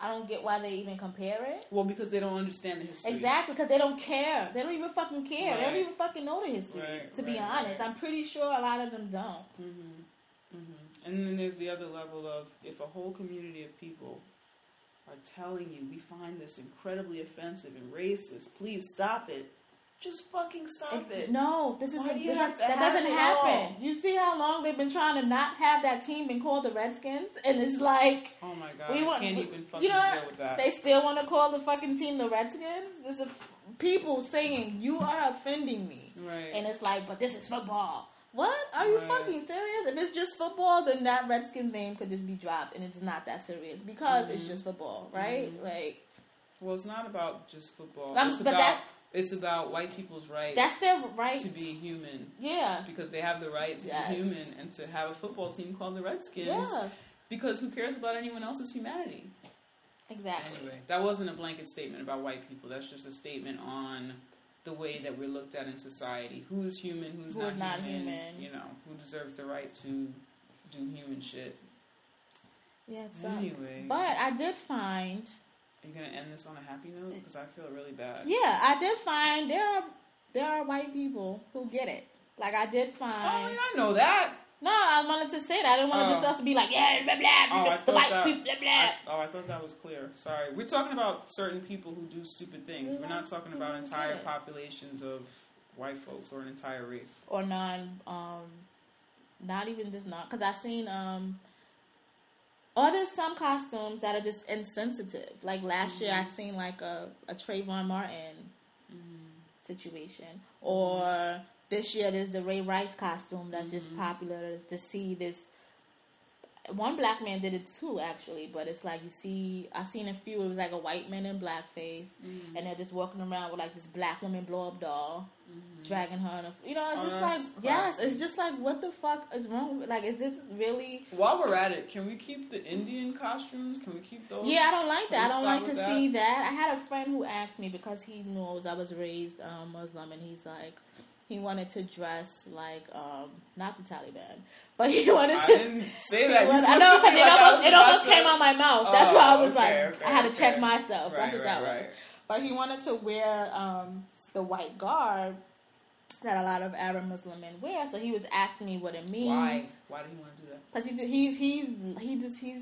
I don't get why they even compare it. Well, because they don't understand the history. Exactly, because they don't care. They don't even fucking care. They don't even fucking know the history. Right, to be honest, right. I'm pretty sure a lot of them don't. hmm hmm And then there's the other level of if a whole community of people are telling you we find this incredibly offensive and racist, please stop it. Just fucking stop it. No, this is Why a, do this- have to that doesn't happen. all? You see how long they've been trying to not have that team been called the Redskins, and it's like Oh my god, we want. can't we- even fucking you know, deal with that. they still want to call the fucking team the Redskins. There's a, people saying you are offending me, right. and it's like, but this is football. What? Are you Right. fucking serious? If it's just football, then that Redskins name could just be dropped, and it's not that serious because it's Mhm. just football, right? Mhm. Like well, it's not about just football. It's but about that's- it's about white people's right that's their right. to be human yeah, because they have the right to Yes. be human and to have a football team called the Redskins. yeah, Because who cares about anyone else's humanity? exactly. Anyway, that wasn't a blanket statement about white people. That's just a statement on the way that we're looked at in society. Who is human? Who's Who not, is not human, human. You know, who deserves the right to do human shit? Yeah, it sucks. Anyway. But I did find, you gonna end this on a happy note? Because I feel really bad. yeah, I did find there are there are white people who get it. Like I did Oh, find. yeah, I know that. No, I wanted to say that. I didn't want Oh. to just us to be like, yeah, blah blah, Oh, blah I the thought white that- people, blah blah. I, oh, I thought that was clear. Sorry. We're talking about certain people who do stupid things. We We're not talking about entire populations of white folks or an entire race. or non, um, not even just not because I've seen um. Or there's some costumes that are just insensitive. Like last year, I Mm-hmm. seen like a a Trayvon Martin situation. Or this year there's the Ray Rice costume that's just Mm-hmm. popular to see this one black man did it too actually, but it's like you see I seen a few, it was like a white man in blackface Mm-hmm. and they're just walking around with like this black woman blow up doll dragging her on a, you know, it's Mm-hmm. Oh, just like that's yes, it's just like what the fuck is wrong with like is this really While we're at it, can we keep the Indian costumes? Can we keep those? Yeah, I don't like that. I don't like to with see that. I had a friend who asked me because he knows I was raised um, Muslim, and he's like, he wanted to dress like um, not the Taliban, but he wanted I to. didn't say that. Wanted- I know because it like almost it almost came out my mouth. That's Oh, why I was okay, like, okay, I had to check okay. myself. That's Right, what that right, was. But he wanted to wear um, the white garb that a lot of Arab Muslim men wear. So he was asking me what it means. Why? Why did he want to do that? Because he he's he's he just he's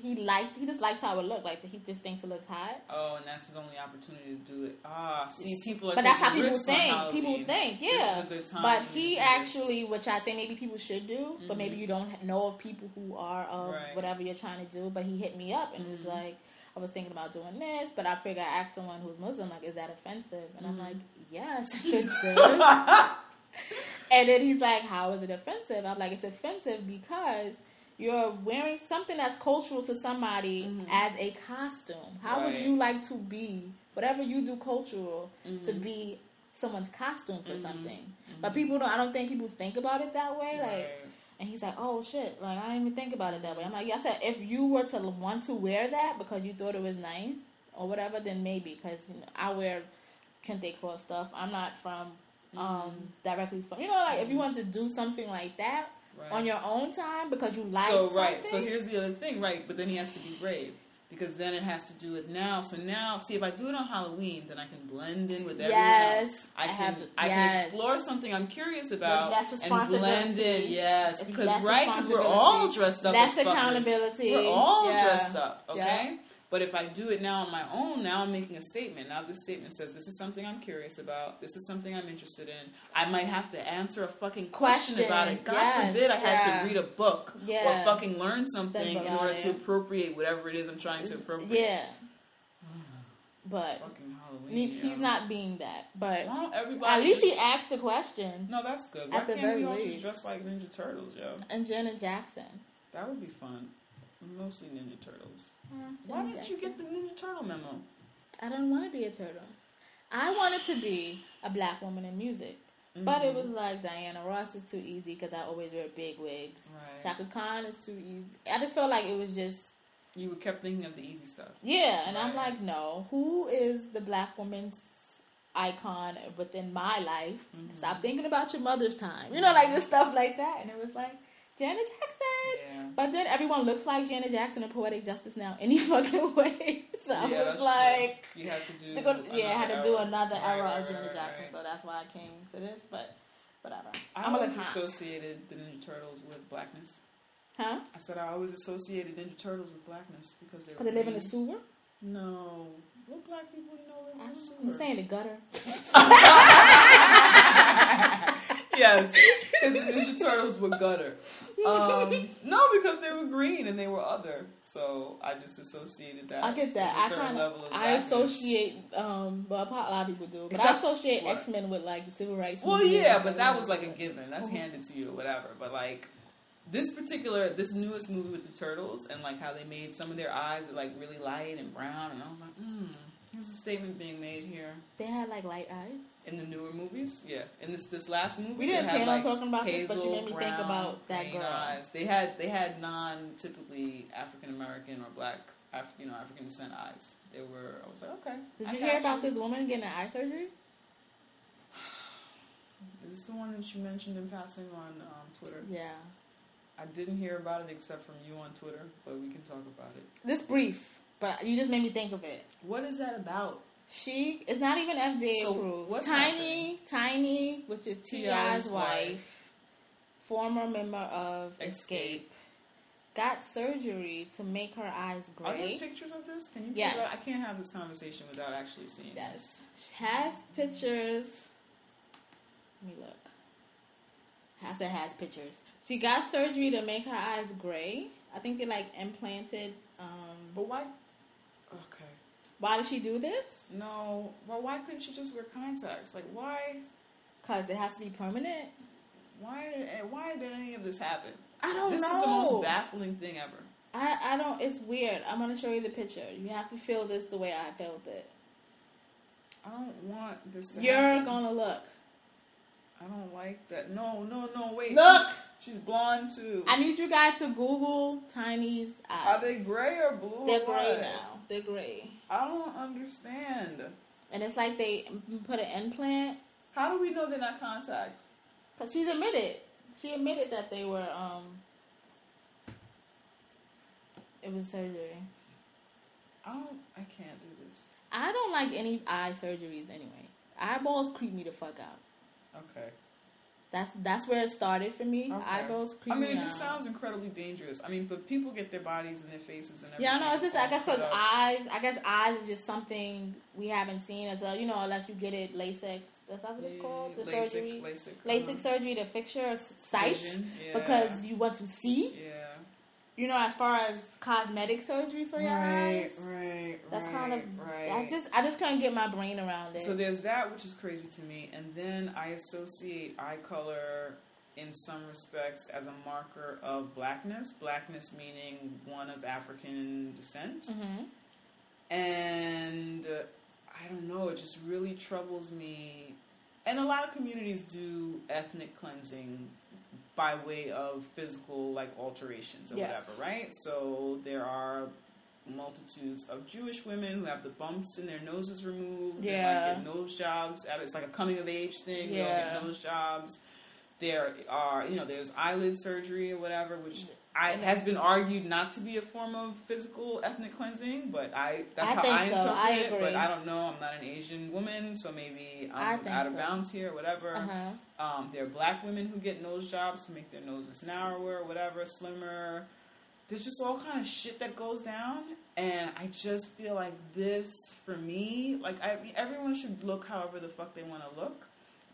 he liked he just likes how it looked like he just thinks it looks hot. Oh, and that's his only opportunity to do it. Ah, see, people are. But that's how people think. People think, yeah. a good time But he actually, which I think maybe people should do, but maybe Mhm. you don't know of people who are of Right. whatever you're trying to do. But he hit me up and was Mhm. like, I was thinking about doing this, but I figured I asked someone who's Muslim, like, is that offensive? And I'm Mhm. like, it's offensive. and then he's like, how is it offensive? I'm like, it's offensive because you're wearing something that's cultural to somebody Mhm. as a costume. How would you like to be, whatever you do cultural, to Mhm. be someone's costume for Mhm. something? But people don't, I don't think people think about it that way. Like, and he's like, oh shit, like, I didn't even think about it that way. I'm like, yeah, I said, if you were to want to wear that because you thought it was nice or whatever, then maybe, because you know, I wear kente cloth stuff. I'm not from, um, directly from, you know, like, if you want to do something like that, Right. on your own time because you like so right. So here's the other thing, right? But then he has to be brave because then it has to do with now. So now, see, if I do it on Halloween, then I can blend in with everyone Yes, else. I I can to- I yes. can explore something I'm curious about and blend in. Yes, because right, because we're all dressed up. Less as fuckers. accountability. We're all Yeah. dressed up. Okay. Yeah. But if I do it now on my own, now I'm making a statement. Now this statement says this is something I'm curious about. This is something I'm interested in. I might have to answer a fucking question, Question, about it. God yes, forbid I had yeah. to read a book Yeah. or fucking learn something in order to appropriate whatever it is I'm trying to appropriate. Yeah. But he's yo. not being that. But Why at least he asked the question. No, that's good. Why At the very just least. dress like Ninja Turtles, yo? And Janet Jackson. That would be fun. Mostly Ninja Turtles. Yeah, Why didn't you get the Ninja Turtle memo? I don't want to be a turtle. I wanted to be a black woman in music. But it Mhm. was like Diana Ross is too easy because I always wear big wigs. Right. Chaka Khan is too easy. I just felt like it was just You kept thinking of the easy stuff. Yeah, and I'm like, no. Who is the black woman's icon within my life? Mhm. Stop thinking about your mother's time. You know, like this stuff like that. And it was like, Janet Jackson. Yeah. But then everyone looks like Janet Jackson in Poetic Justice now, any fucking way. So I was like, true. you had to do. go, yeah, I had to do another era right, of Janet right, Jackson, right. so that's why I came to this. But whatever. I I'm always associated the Ninja Turtles with blackness. Huh? I said I always associated Ninja Turtles with blackness because they Because they live in the sewer. No. What black people know live in a I'm sewer? saying the gutter. yes, because the Ninja Turtles were gutter. Um, no, because they were green and they were other. So I just associated that. I get that. with a I kind of of I blackness. associate um, well, a lot of people do, but I associate? X Men with like the civil rights. Well, movement yeah, but that was like a given. That's Mhm. handed to you or whatever. But like this particular, this newest movie with the turtles and like how they made some of their eyes like really light and brown, and I was like, hmm, here's a statement being made here. They had like light eyes. In the newer movies, yeah. In this this last movie, We didn't plan on talking about this, but you made me think about that girl. Eyes. They had they had non typically African American or black, Af- you know, African descent eyes. They were. I was like, okay. Did I you hear about this woman getting an eye surgery? Is this the one that you mentioned in passing on um, Twitter? Yeah. I didn't hear about it except from you on Twitter, but we can talk about it. This brief, but you just made me think of it. What is that about? She is not even FDA So, approved. Tiny, Tiny, which is T.I.'s wife. wife, former member of Xscape, Xscape. got surgery to make her eyes Are there gray. pictures of this? Can you? Yes. that? I can't have this conversation without actually seeing. Yes. She has pictures. Let me look. I said has pictures. She got surgery to make her eyes gray. I think they like implanted. Um, But why? Okay. why did she do this? No. Well, why couldn't she just wear contacts? Like, why? Because it has to be permanent. Why? Did, why did any of this happen? I don't this know. is the most baffling thing ever. I, I don't. It's weird. I'm gonna show you the picture. You have to feel this the way I felt it. I don't want this to You're happen. gonna look. I don't like that. No, no, no. Wait. Look. She's blonde too. I need you guys to Google Tiny's eyes. Are they gray or blue? They're or gray what? now. They're gray, I don't understand. and it's like they put an implant. How do we know they're not contacts? Cause she's admitted. She admitted that they were. um It was surgery. I don't. I can't do this. I don't like any eye surgeries anyway. Eyeballs creep me the fuck out. Okay. That's that's where it started for me. Okay. Eyeballs creep I mean, it just out. sounds incredibly dangerous. I mean, but people get their bodies and their faces and everything. Yeah, no. It's just I guess because eyes. I guess eyes is just something we haven't seen as a you know unless you get it LASIK. That's not what it's called. The LASIK, surgery. LASIK, LASIK uh-huh. surgery to fix your sight yeah. because you want to see. Yeah. You know, as far as cosmetic surgery for your eyes. right, eyes, right, that's right, kind of. right. I just I just couldn't get my brain around it. So there's that, which is crazy to me, and then I associate eye color in some respects as a marker of blackness. Blackness meaning one of African descent, hmm and uh, I don't know. It just really troubles me. And a lot of communities do ethnic cleansing by way of physical like alterations or Yes. whatever, right? So there are multitudes of Jewish women who have the bumps in their noses removed. They Yeah. might get nose jobs. At It's like a coming of age thing. They all Yeah. get nose jobs. There are, you know, there's eyelid surgery or whatever, which I, And has been argued not to be a form of physical ethnic cleansing, but I that's I how I so. interpret I it. But I don't know. I'm not an Asian woman, so maybe I'm out of so. bounds here, whatever. Uh-huh. Um, there are black women who get nose jobs to make their noses narrower, whatever, slimmer. There's just all kind of shit that goes down, and I just feel like this for me, like I everyone should look however the fuck they want to look,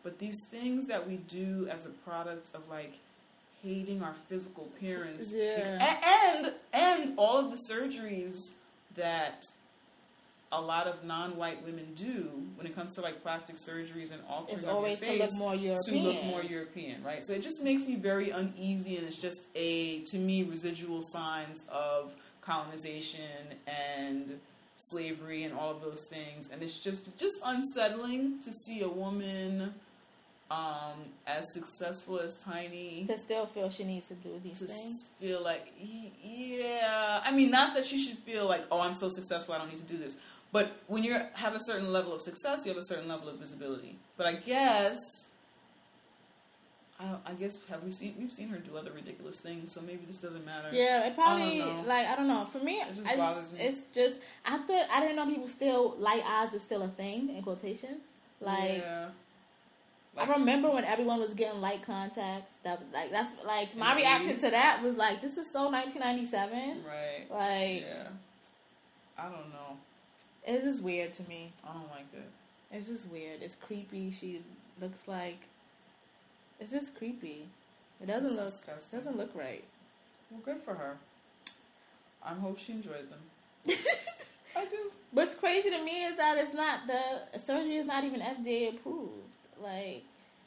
but these things that we do as a product of like hating our physical appearance, Yeah. and and, and all of the surgeries that a lot of non-white women do when it comes to like plastic surgeries and altering It's of your always to face look more to European. look more European, right? So it just makes me very uneasy, and it's just a to me residual signs of colonization and slavery and all of those things, and it's just just unsettling to see a woman um, as successful as Tiny To still feel she needs to do these to things. feel like yeah i mean not that she should feel like oh i'm so successful i don't need to do this but when you have a certain level of success you have a certain level of visibility but i guess I, I guess have we seen we've seen her do other ridiculous things so maybe this doesn't matter Yeah, it probably I like I don't know. For me, It just I bothers me. it's just I thought I didn't know people still light eyes was still a thing in quotations. Like yeah. I remember when everyone was getting light contacts. That like that's like my mm-hmm. reaction to that was like this is so 1997. right Like yeah i don't know It's just weird to me. I don't like it. It's just weird. It's creepy. She looks like. It's just creepy. It doesn't It's look. disgusting. Doesn't look right. Well, good for her. I hope she enjoys them. I do. What's crazy to me is that it's not the surgery is not even FDA approved. Like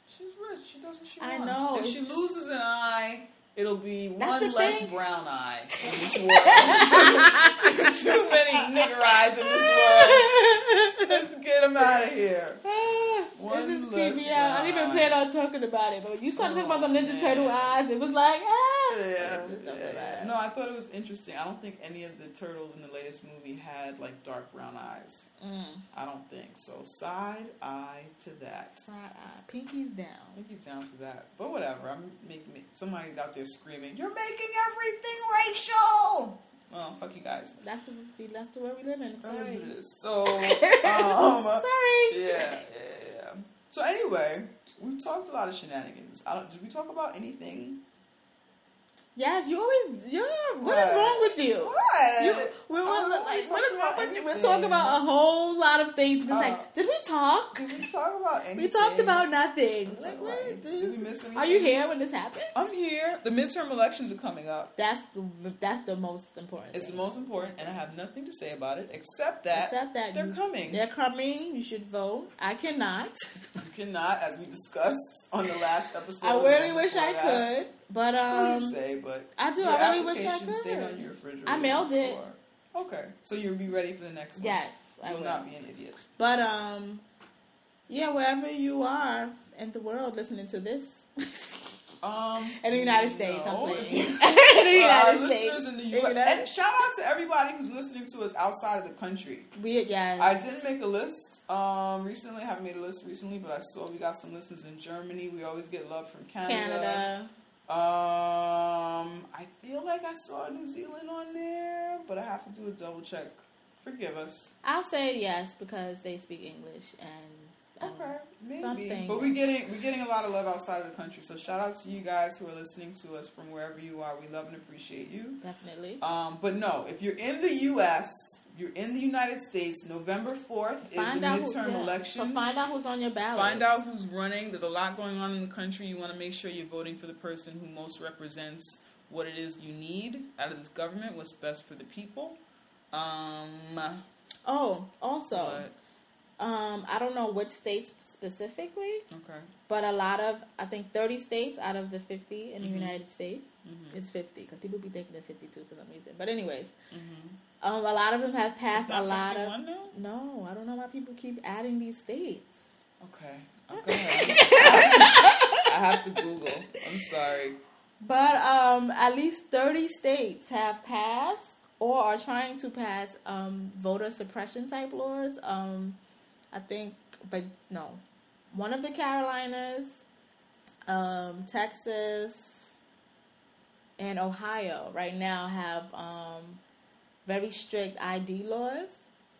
She's rich. She does what she I wants. know, If she just- loses an eye, it'll be That's one less thing. brown eye in this world. Too many nigger eyes in this world. Let's get them out of here. One this is creepy out. I didn't even plan on talking about it, but when you started talking about Oh, the Ninja man. Turtle eyes, it was like ah. Yeah, Let's just talk yeah, about yeah. it. No, I thought it was interesting. I don't think any of the turtles in the latest movie had like dark brown eyes. Mm. I don't think so. Side eye to that. Side eye, Pinky's down. Pinky's down to that. But whatever. I'm making me, somebody's out there screaming, "You're making everything racial." Well, fuck you guys. That's the that's the world we live in. That is Sorry. what it is. So, um, Sorry. yeah, yeah, yeah. So anyway, we've talked a lot of shenanigans. I don't, did we talk about anything? Yes, you always. You're. What What? is wrong with you? What? You, we were like, wanna talk wrong with you? We're talking about a whole lot of things. It's Uh, like, did we talk? Did we talk about anything? We talked about nothing. Like, what? Did, did we miss anything? Are you here when this happens? I'm here. The midterm elections are coming up. That's the that's the most important. It's the most important, and I have nothing to say about it except that Except that they're coming. They're coming. You should vote. I cannot. You cannot, as we discussed on the last episode. I really wish I that. could, but um, you say, but I do. I really wish I application stayed on could. your refrigerator. I mailed it. before. Okay, so you'll be ready for the next one. Yes, I will. not be an idiot. But um, yeah, wherever you are in the world listening to this, Um, in the United States, I'm no. playing. in the United listeners States, in the And shout out to everybody who's listening to us outside of the country. we yes. I didn't make a list um, recently. I haven't made a list recently, but I saw we got some listeners in Germany. We always get love from Canada. Canada. Um, I feel like I saw New Zealand on there, but I have to do a double check. Forgive us. I'll say yes because they speak English and. um, Okay, maybe. So but we're getting we're getting a lot of love outside of the country. So shout out to you guys who are listening to us from wherever you are. We love and appreciate you. Definitely. Um, but no, if you're in the U.S., you're in the United States. November fourth is the out who, midterm yeah. election. So find out who's on your ballot. Find out who's running. There's a lot going on in the country. You want to make sure you're voting for the person who most represents what it is you need out of this government, what's best for the people. Um, Oh, also, um, I don't know which states specifically, okay. but a lot of I think 30 states out of the 50 in the Mhm. United States. Mhm. It's 50 because people be thinking it's 52 for some reason. But anyways, Mm-hmm. um, a lot of them have passed a lot of. now? No, I don't know why people keep adding these states. Okay. Go ahead. I have to Google. I'm sorry. But um, at least 30 states have passed or are trying to pass um, voter suppression type laws. Um, I think, but no. One of the Carolinas, um, Texas, and Ohio right now have um, very strict ID laws.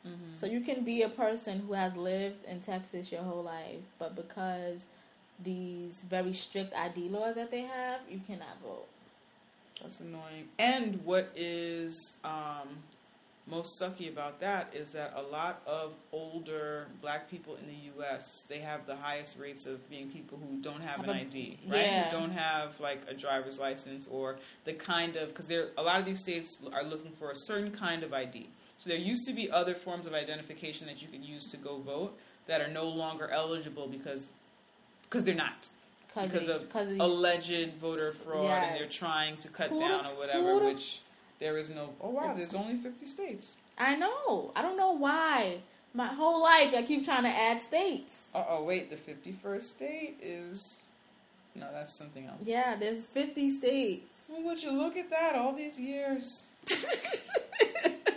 Mm-hmm. So you can be a person who has lived in Texas your whole life, but because these very strict ID laws that they have, you cannot vote. That's annoying. And what is um, most sucky about that is that a lot of older black people in the U.S. they have the highest rates of being people who don't have, an ID, right? yeah. Who don't have like a driver's license or the kind of because there a lot of these states are looking for a certain kind of ID. So there used to be other forms of identification that you could use to go vote that are no longer eligible because because they're not Cause of, of alleged voter fraud and they're trying to cut Who'da- down or whatever, which there is no. Oh wow, there's only 50 states. I know. I don't know why. My whole life, I keep trying to add states. Uh oh, wait, the 51st state is. No, that's something else. Yeah, there's 50 states. Well, would you look at that all these years?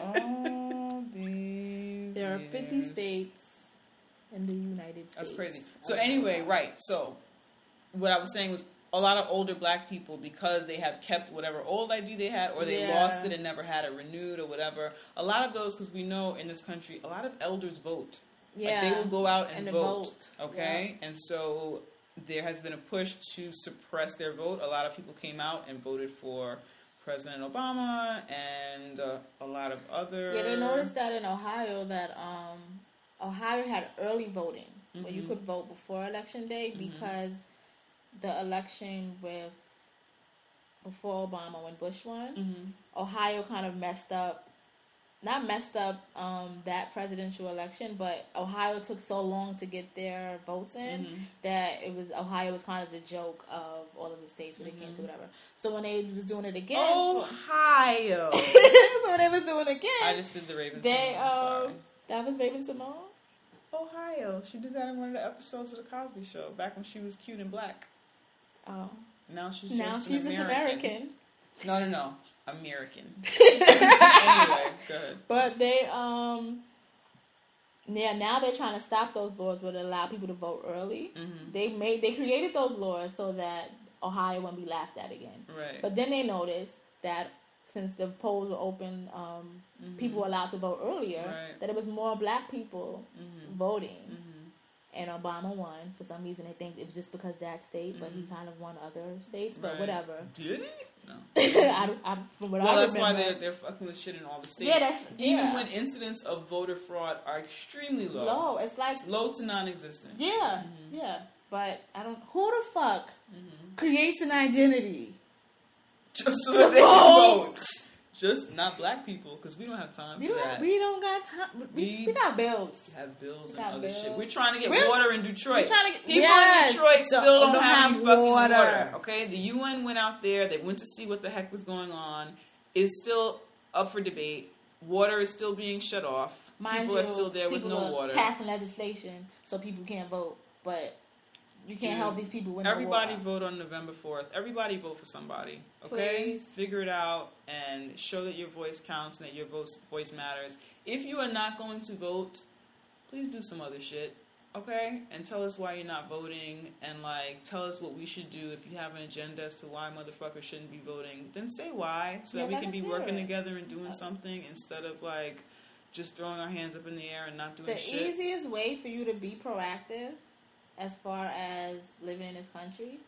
all these. There are 50 years. states in the United States. That's crazy. So anyway, right. So what I was saying was a lot of older black people because they have kept whatever old ID they had or they Yeah. lost it and never had it renewed or whatever. A lot of those because we know in this country a lot of elders vote. Yeah. Like they will go out and, And vote. vote. Okay? And so there has been a push to suppress their vote. A lot of people came out and voted for President Obama and uh, a lot of other. Yeah, they noticed that in Ohio that um, Ohio had early voting where you Mhm. could vote before election day Mhm. because the election with before Obama when Bush won, Mhm. Ohio kind of messed up. Not messed up um, that presidential election, but Ohio took so long to get their votes in Mhm. that it was Ohio was kind of the joke of all of the states when it came Mm-hmm. to whatever. So when they was doing it again, Ohio. so when they was doing it again, I just did the Raven. they I'm um that was Raven-Symoné. Ohio. She did that in one of the episodes of the Cosby Show back when she was cute and black. Oh, Now she's now just she's an American. American. No, no, no, American. anyway, good. But they um yeah, now they're trying to stop those laws where they allow people to vote early. hmm They made they created those laws so that Ohio wouldn't be laughed at again. Right. But then they noticed that since the polls were open, um, Mhm. people were allowed to vote earlier, Right. that it was more black people Mhm. voting. And Obama won. For some reason, they think it was just because that state, but he kind of won other states. But Right. whatever. Did he? No. I, don't- I, from what Well, I that's why they're, they're fucking with shit in all the states. Yeah, that's- Even yeah. when incidents of voter fraud are extremely low. low. It's like It's low to non-existent. Yeah, Mhm. yeah. But I don't. Who the fuck Mhm. creates an identity? Just so To that they can vote. Just not black people, because we don't have time We for don't. that. We don't got time. We, We- we got bills. have bills and Got other shit. We're trying to get We're- water in Detroit. we're trying to get- People yes, in Detroit still don't, don't have, have any fucking water. water. Okay, the UN went out there. They went to see what the heck was going on. It's still up for debate. Water is still being shut off. Mind people you, are still there with no water. Passing legislation so people can't vote, but you can't Dude, help these people with Everybody vote on November 4th. Everybody vote for somebody. Okay? Please. Figure it out and show that your voice counts and that your voice, voice matters. If you are not going to vote, please do some other shit. Okay? And tell us why you're not voting and like tell us what we should do if you have an agenda as to why motherfuckers shouldn't be voting. Then say why so Yeah, that we can be working it. together and doing uh, something instead of like just throwing our hands up in the air and not doing The shit. The easiest way for you to be proactive, as far as living in this country,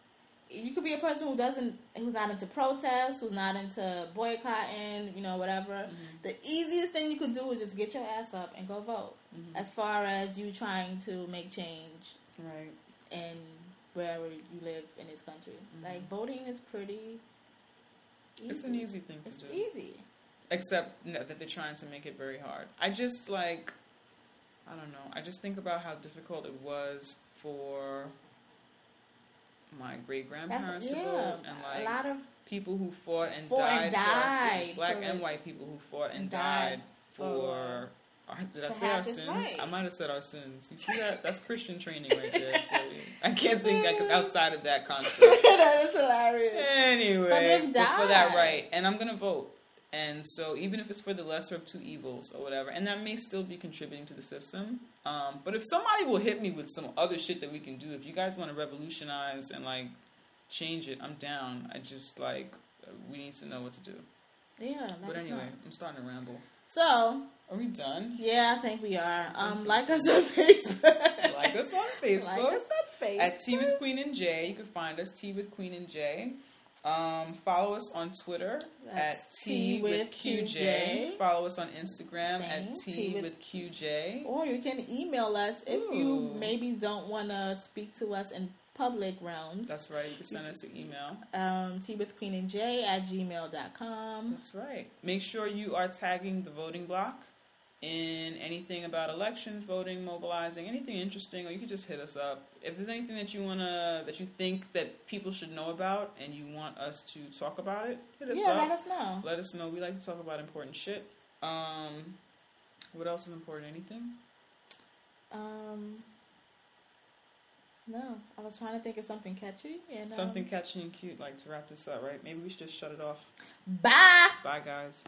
you could be a person who doesn't, who's not into protests, who's not into boycotting, you know, whatever. Mm-hmm. The easiest thing you could do is just get your ass up and go vote. Mhm. As far as you trying to make change Right. in wherever you live in this country, like voting is pretty. Easy. Mm-hmm. It's an easy thing to It's do. easy. except no, that they're trying to make it very hard. I just like, I don't know. I just think about how difficult it was for my great grandparents to yeah. vote, and a like lot of people who fought and Fought died, and for our died sins, black for- and white people who fought and, died, died for. for- our- did I say our sins? right. I might have said our sins. You see that? That's Christian training right there. for. I can't think like outside of that concept. that is hilarious. Anyway, But they've but for that right, and I'm gonna vote. And so, even if it's for the lesser of two evils or whatever, and that may still be contributing to the system. Um, but if somebody will hit me with some other shit that we can do, if you guys want to revolutionize and like change it, I'm down. I just like we need to know what to do. Yeah, but anyway, know. I'm starting to ramble. So Are we done? yeah, I think we are. Um, like us on Facebook. like us on Facebook. Like us on Facebook. At Tea with Queen and J. You can find us Tea with Queen and J. Um, follow us on Twitter That's at Tea with QJ. QJ. Follow us on Instagram Same, at Tea with- with QJ. Or you can email us if Ooh. you maybe don't want to speak to us in public realms. That's right. You can send us an email. Um, tea with queen and j at gmail.com. That's right. Make sure you are tagging the voting block in anything about elections, voting, mobilizing, anything interesting, or you can just hit us up. If there's anything that you wanna that you think that people should know about and you want us to talk about it, hit us Yeah, up. let us know. Let us know. We like to talk about important shit. Um, what else is important? Anything? Um, no, I was trying to think of something catchy. And, um, Something catchy and cute, like to wrap this up, right? Maybe we should just shut it off. Bye. Bye, guys.